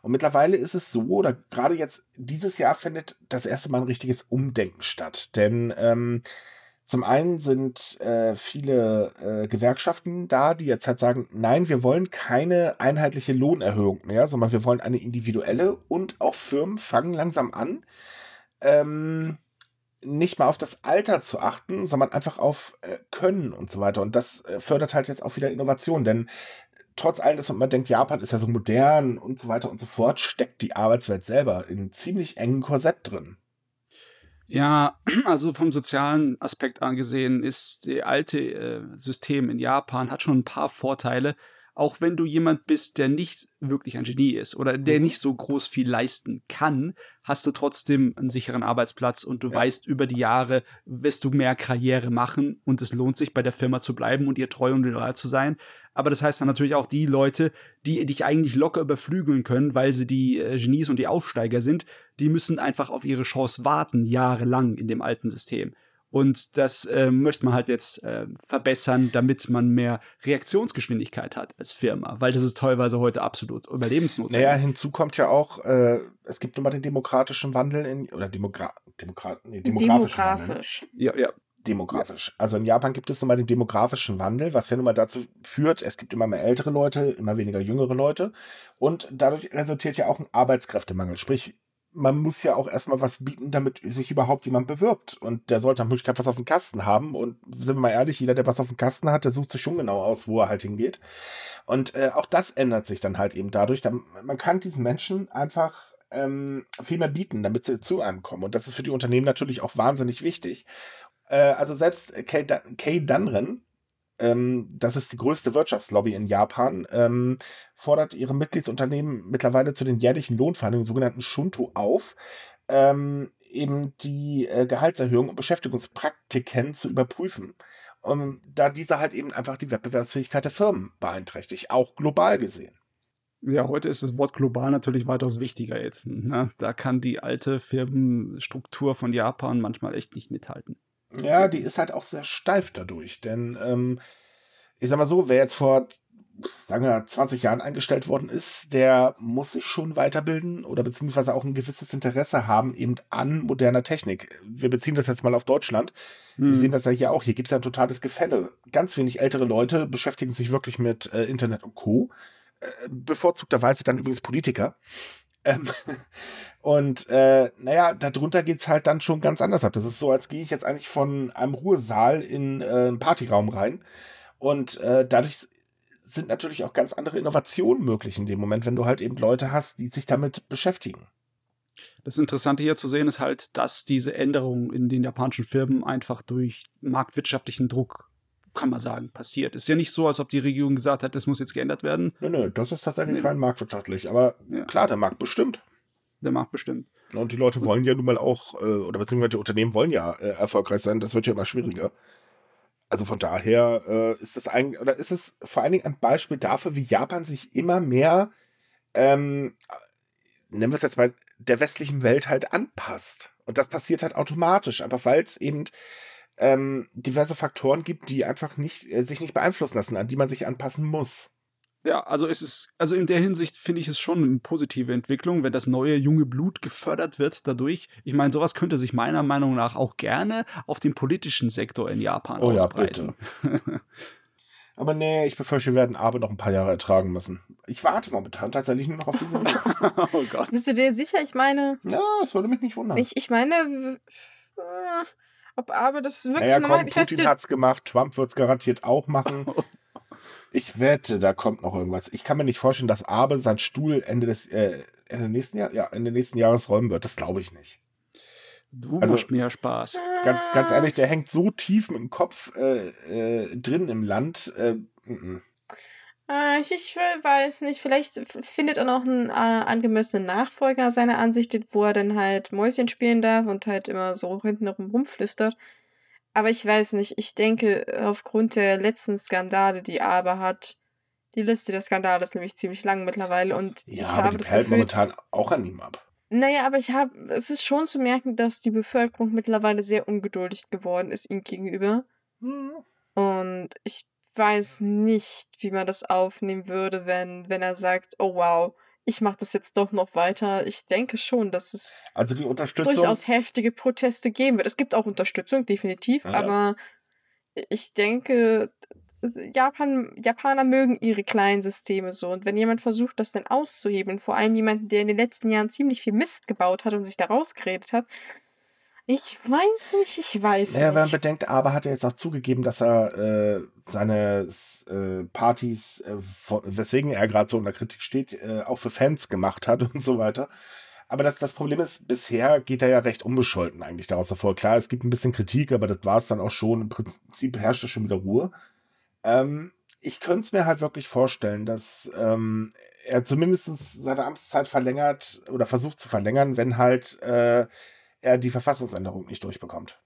Und mittlerweile ist es so, oder gerade jetzt dieses Jahr findet das erste Mal ein richtiges Umdenken statt. Denn ähm, zum einen sind äh, viele äh, Gewerkschaften da, die jetzt halt sagen, nein, wir wollen keine einheitliche Lohnerhöhung mehr, sondern wir wollen eine individuelle und auch Firmen fangen langsam an, ähm, nicht mal auf das Alter zu achten, sondern einfach auf äh, Können und so weiter. Und das äh, fördert halt jetzt auch wieder Innovation, denn trotz allem, dass man denkt, Japan ist ja so modern und so weiter und so fort, steckt die Arbeitswelt selber in ziemlich engen Korsett drin. Ja, also vom sozialen Aspekt angesehen ist der alte äh, System in Japan hat schon ein paar Vorteile, auch wenn du jemand bist, der nicht wirklich ein Genie ist oder der mhm. nicht so groß viel leisten kann, hast du trotzdem einen sicheren Arbeitsplatz und du ja. weißt, über die Jahre wirst du mehr Karriere machen und es lohnt sich, bei der Firma zu bleiben und ihr treu und loyal zu sein aber das heißt dann natürlich auch die Leute, die dich eigentlich locker überflügeln können, weil sie die äh, Genies und die Aufsteiger sind, die müssen einfach auf ihre Chance warten, jahrelang in dem alten System. Und das äh, möchte man halt jetzt äh, verbessern, damit man mehr Reaktionsgeschwindigkeit hat als Firma, weil das ist teilweise heute absolut überlebensnotwendig. Naja, hinzu kommt ja auch, äh, es gibt immer den demokratischen Wandel in, oder Demogra Demokra nee, demografischen Demografisch. Wandel. Ja, ja demografisch. Ja. Also in Japan gibt es mal den demografischen Wandel, was ja nun mal dazu führt, es gibt immer mehr ältere Leute, immer weniger jüngere Leute und dadurch resultiert ja auch ein Arbeitskräftemangel. Sprich, man muss ja auch erstmal was bieten, damit sich überhaupt jemand bewirbt. Und der sollte nach Möglichkeit was auf dem Kasten haben. Und sind wir mal ehrlich, jeder, der was auf dem Kasten hat, der sucht sich schon genau aus, wo er halt hingeht. Und äh, auch das ändert sich dann halt eben dadurch. Dann, man kann diesen Menschen einfach ähm, viel mehr bieten, damit sie zu einem kommen. Und das ist für die Unternehmen natürlich auch wahnsinnig wichtig. Äh, also selbst Kay, Kay Dunren, ähm, das ist die größte Wirtschaftslobby in Japan, ähm, fordert ihre Mitgliedsunternehmen mittlerweile zu den jährlichen Lohnverhandlungen, sogenannten Shunto, auf, ähm, eben die äh, Gehaltserhöhung und Beschäftigungspraktiken zu überprüfen. Um, da diese halt eben einfach die Wettbewerbsfähigkeit der Firmen beeinträchtigt, auch global gesehen. Ja, heute ist das Wort global natürlich weitaus wichtiger jetzt. Ne? Da kann die alte Firmenstruktur von Japan manchmal echt nicht mithalten. Ja, die ist halt auch sehr steif dadurch. Denn ähm, ich sag mal so, wer jetzt vor, sagen wir, 20 Jahren eingestellt worden ist, der muss sich schon weiterbilden oder beziehungsweise auch ein gewisses Interesse haben eben an moderner Technik. Wir beziehen das jetzt mal auf Deutschland. Hm. Wir sehen das ja hier auch. Hier gibt es ja ein totales Gefälle. Ganz wenig ältere Leute beschäftigen sich wirklich mit äh, Internet und Co. Äh, bevorzugterweise dann übrigens Politiker. Ähm, und äh, naja, darunter geht's halt dann schon ganz anders ab. Das ist so, als gehe ich jetzt eigentlich von einem Ruhesaal in äh, einen Partyraum rein. Und äh, dadurch sind natürlich auch ganz andere Innovationen möglich in dem Moment, wenn du halt eben Leute hast, die sich damit beschäftigen. Das Interessante hier zu sehen ist halt, dass diese Änderung in den japanischen Firmen einfach durch marktwirtschaftlichen Druck, kann man sagen, passiert. Es ist ja nicht so, als ob die Regierung gesagt hat, das muss jetzt geändert werden. Nö, nö, das ist tatsächlich nee. rein marktwirtschaftlich. Aber ja. klar, der Markt bestimmt. Der Markt bestimmt. Und die Leute wollen ja nun mal auch, äh, oder beziehungsweise die Unternehmen wollen ja äh, erfolgreich sein. Das wird ja immer schwieriger. Also von daher äh, ist es ein, oder ist es vor allen Dingen ein Beispiel dafür, wie Japan sich immer mehr, ähm, nennen wir es jetzt mal, der westlichen Welt halt anpasst. Und das passiert halt automatisch, einfach weil es eben ähm, diverse Faktoren gibt, die einfach nicht, äh, sich nicht beeinflussen lassen, an die man sich anpassen muss. Ja, also es ist, also in der Hinsicht finde ich es schon eine positive Entwicklung, wenn das neue junge Blut gefördert wird dadurch. Ich meine, sowas könnte sich meiner Meinung nach auch gerne auf den politischen Sektor in Japan oh, ausbreiten. Ja, Aber nee, ich befürchte, wir werden Abe noch ein paar Jahre ertragen müssen. Ich warte momentan tatsächlich nur noch auf diese oh Gott. Bist du dir sicher? Ich meine. Ja, das würde mich nicht wundern. Ich, ich meine, äh, ob Abe das wirklich naja. Komm, Putin hat's gemacht, Trump wird's garantiert auch machen. Ich wette, da kommt noch irgendwas. Ich kann mir nicht vorstellen, dass Abe seinen Stuhl Ende des äh, Ende nächsten Jahr, ja, Ende nächsten Jahres räumen wird. Das glaube ich nicht. Du also, machst mir Spaß. Ganz, ganz ehrlich, der hängt so tief mit dem Kopf äh, äh, drin im Land. Äh, m -m. Ich, ich, weiß nicht, vielleicht findet er noch einen äh, angemessenen Nachfolger seiner Ansicht, wo er dann halt Mäuschen spielen darf und halt immer so hinten rumflüstert. Aber ich weiß nicht, ich denke, aufgrund der letzten Skandale, die Aber hat, die Liste der Skandale ist nämlich ziemlich lang mittlerweile und ja, ich aber habe die das Gefühl, momentan auch an ihm ab. Naja, aber ich habe, es ist schon zu merken, dass die Bevölkerung mittlerweile sehr ungeduldig geworden ist ihm gegenüber. Mhm. Und ich weiß nicht, wie man das aufnehmen würde, wenn, wenn er sagt, oh wow, ich mache das jetzt doch noch weiter. Ich denke schon, dass es also die Unterstützung durchaus heftige Proteste geben wird. Es gibt auch Unterstützung, definitiv, ja. aber ich denke, Japan, Japaner mögen ihre kleinen Systeme so. Und wenn jemand versucht, das dann auszuhebeln, vor allem jemanden, der in den letzten Jahren ziemlich viel Mist gebaut hat und sich da rausgeredet hat, ich weiß nicht, ich weiß naja, nicht. Wenn man bedenkt, aber hat er jetzt auch zugegeben, dass er äh, seine äh, Partys, äh, weswegen er gerade so in der Kritik steht, äh, auch für Fans gemacht hat und so weiter. Aber das, das Problem ist, bisher geht er ja recht unbescholten eigentlich daraus hervor. Klar, es gibt ein bisschen Kritik, aber das war es dann auch schon. Im Prinzip herrschte schon wieder Ruhe. Ähm, ich könnte es mir halt wirklich vorstellen, dass ähm, er zumindest seine Amtszeit verlängert oder versucht zu verlängern, wenn halt äh, er die Verfassungsänderung nicht durchbekommt.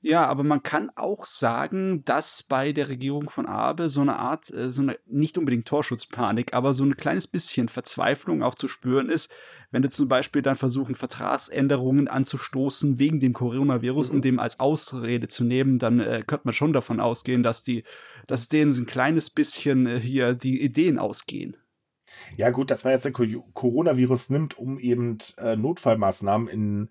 Ja, aber man kann auch sagen, dass bei der Regierung von Abe so eine Art, äh, so eine nicht unbedingt Torschutzpanik, aber so ein kleines bisschen Verzweiflung auch zu spüren ist, wenn du zum Beispiel dann versuchen, Vertragsänderungen anzustoßen wegen dem Coronavirus, mhm. um dem als Ausrede zu nehmen, dann äh, könnte man schon davon ausgehen, dass die, dass denen so ein kleines bisschen äh, hier die Ideen ausgehen. Ja, gut, dass man jetzt den Coronavirus nimmt, um eben äh, Notfallmaßnahmen in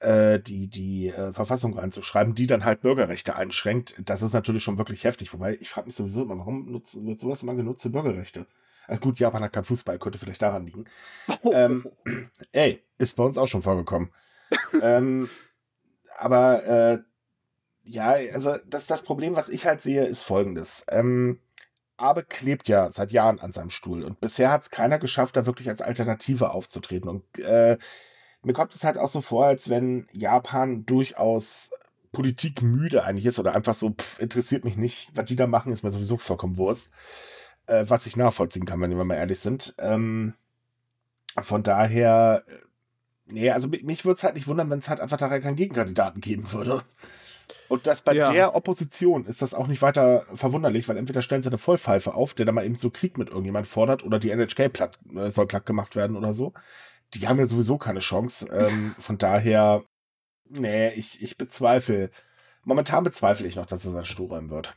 äh, die, die äh, Verfassung reinzuschreiben, die dann halt Bürgerrechte einschränkt, das ist natürlich schon wirklich heftig. Wobei, ich frage mich sowieso immer, warum nutzen, wird sowas immer genutzt für Bürgerrechte? Ach gut, Japan hat kein Fußball, könnte vielleicht daran liegen. ähm, ey, ist bei uns auch schon vorgekommen. ähm, aber äh, ja, also das, das Problem, was ich halt sehe, ist folgendes. Ähm, Abe klebt ja seit Jahren an seinem Stuhl und bisher hat es keiner geschafft, da wirklich als Alternative aufzutreten. Und äh, mir kommt es halt auch so vor, als wenn Japan durchaus politikmüde eigentlich ist oder einfach so, pff, interessiert mich nicht, was die da machen, ist mir sowieso vollkommen Wurst. Äh, was ich nachvollziehen kann, wenn wir mal ehrlich sind. Ähm, von daher, äh, nee, also mich, würde es halt nicht wundern, wenn es halt einfach da keinen Gegenkandidaten geben würde. Und das bei ja. der Opposition ist das auch nicht weiter verwunderlich, weil entweder stellen sie eine Vollpfeife auf, der da mal eben so Krieg mit irgendjemand fordert, oder die NHK platt, äh, soll platt gemacht werden oder so. Die haben ja sowieso keine Chance. Ähm, von daher, nee, ich, ich bezweifle. Momentan bezweifle ich noch, dass er sein Stuhl räumen wird.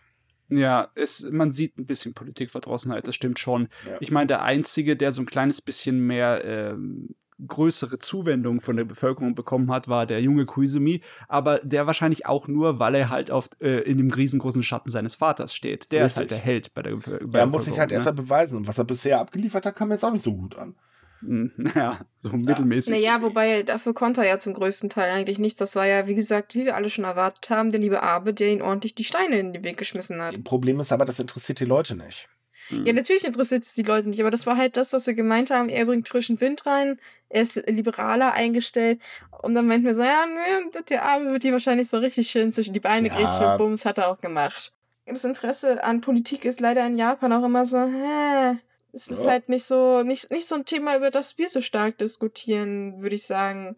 Ja, es, man sieht ein bisschen Politikverdrossenheit, das stimmt schon. Ja. Ich meine, der Einzige, der so ein kleines bisschen mehr ähm, größere Zuwendung von der Bevölkerung bekommen hat, war der junge Kuizumi, aber der wahrscheinlich auch nur, weil er halt auf, äh, in dem riesengroßen Schatten seines Vaters steht. Der Richtig. ist halt der Held bei der, bei Er muss sich halt ne? erst mal beweisen. Und was er bisher abgeliefert hat, kam jetzt auch nicht so gut an. Hm, naja, so mittelmäßig. Naja, wobei dafür konnte er ja zum größten Teil eigentlich nichts. Das war ja, wie gesagt, wie wir alle schon erwartet haben, der liebe Abe, der ihn ordentlich die Steine in den Weg geschmissen hat. Problem ist aber, das interessiert die Leute nicht. Hm. Ja, natürlich interessiert es die Leute nicht, aber das war halt das, was wir gemeint haben. Er bringt frischen Wind rein, er ist liberaler eingestellt und dann meinten wir so, ja, nö, der Arme wird die wahrscheinlich so richtig schön zwischen die Beine Ja. grätschen und Bums hat er auch gemacht. Das Interesse an Politik ist leider in Japan auch immer so, hä, es ist Ja. halt nicht so, nicht, nicht so ein Thema, über das wir so stark diskutieren, würde ich sagen.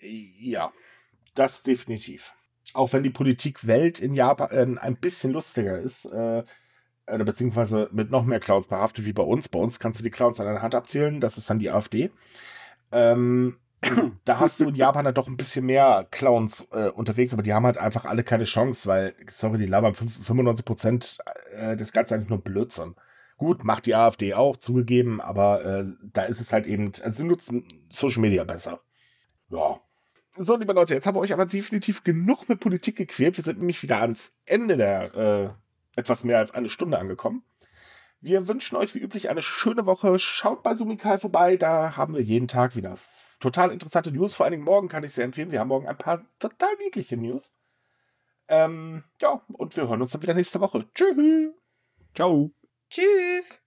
Ja, das definitiv. Auch wenn die Politikwelt in Japan äh, ein bisschen lustiger ist, äh, oder beziehungsweise mit noch mehr Clowns behaftet wie bei uns. Bei uns kannst du die Clowns an einer Hand abzählen, das ist dann die AfD. Ähm, da hast du in Japan halt doch ein bisschen mehr Clowns äh, unterwegs, aber die haben halt einfach alle keine Chance, weil, sorry, die labern fünf- 95 Prozent äh, des Ganzen eigentlich nur Blödsinn. Gut, macht die AfD auch, zugegeben, aber äh, da ist es halt eben, also sie nutzen Social Media besser. Ja. So, liebe Leute, jetzt haben wir euch aber definitiv genug mit Politik gequält. Wir sind nämlich wieder ans Ende der äh, etwas mehr als eine Stunde angekommen. Wir wünschen euch wie üblich eine schöne Woche. Schaut bei Sumikai vorbei, da haben wir jeden Tag wieder total interessante News. Vor allen Dingen morgen kann ich sehr empfehlen. Wir haben morgen ein paar total niedliche News. Ähm, ja, und wir hören uns dann wieder nächste Woche. Tschüss. Ciao. Tschüss!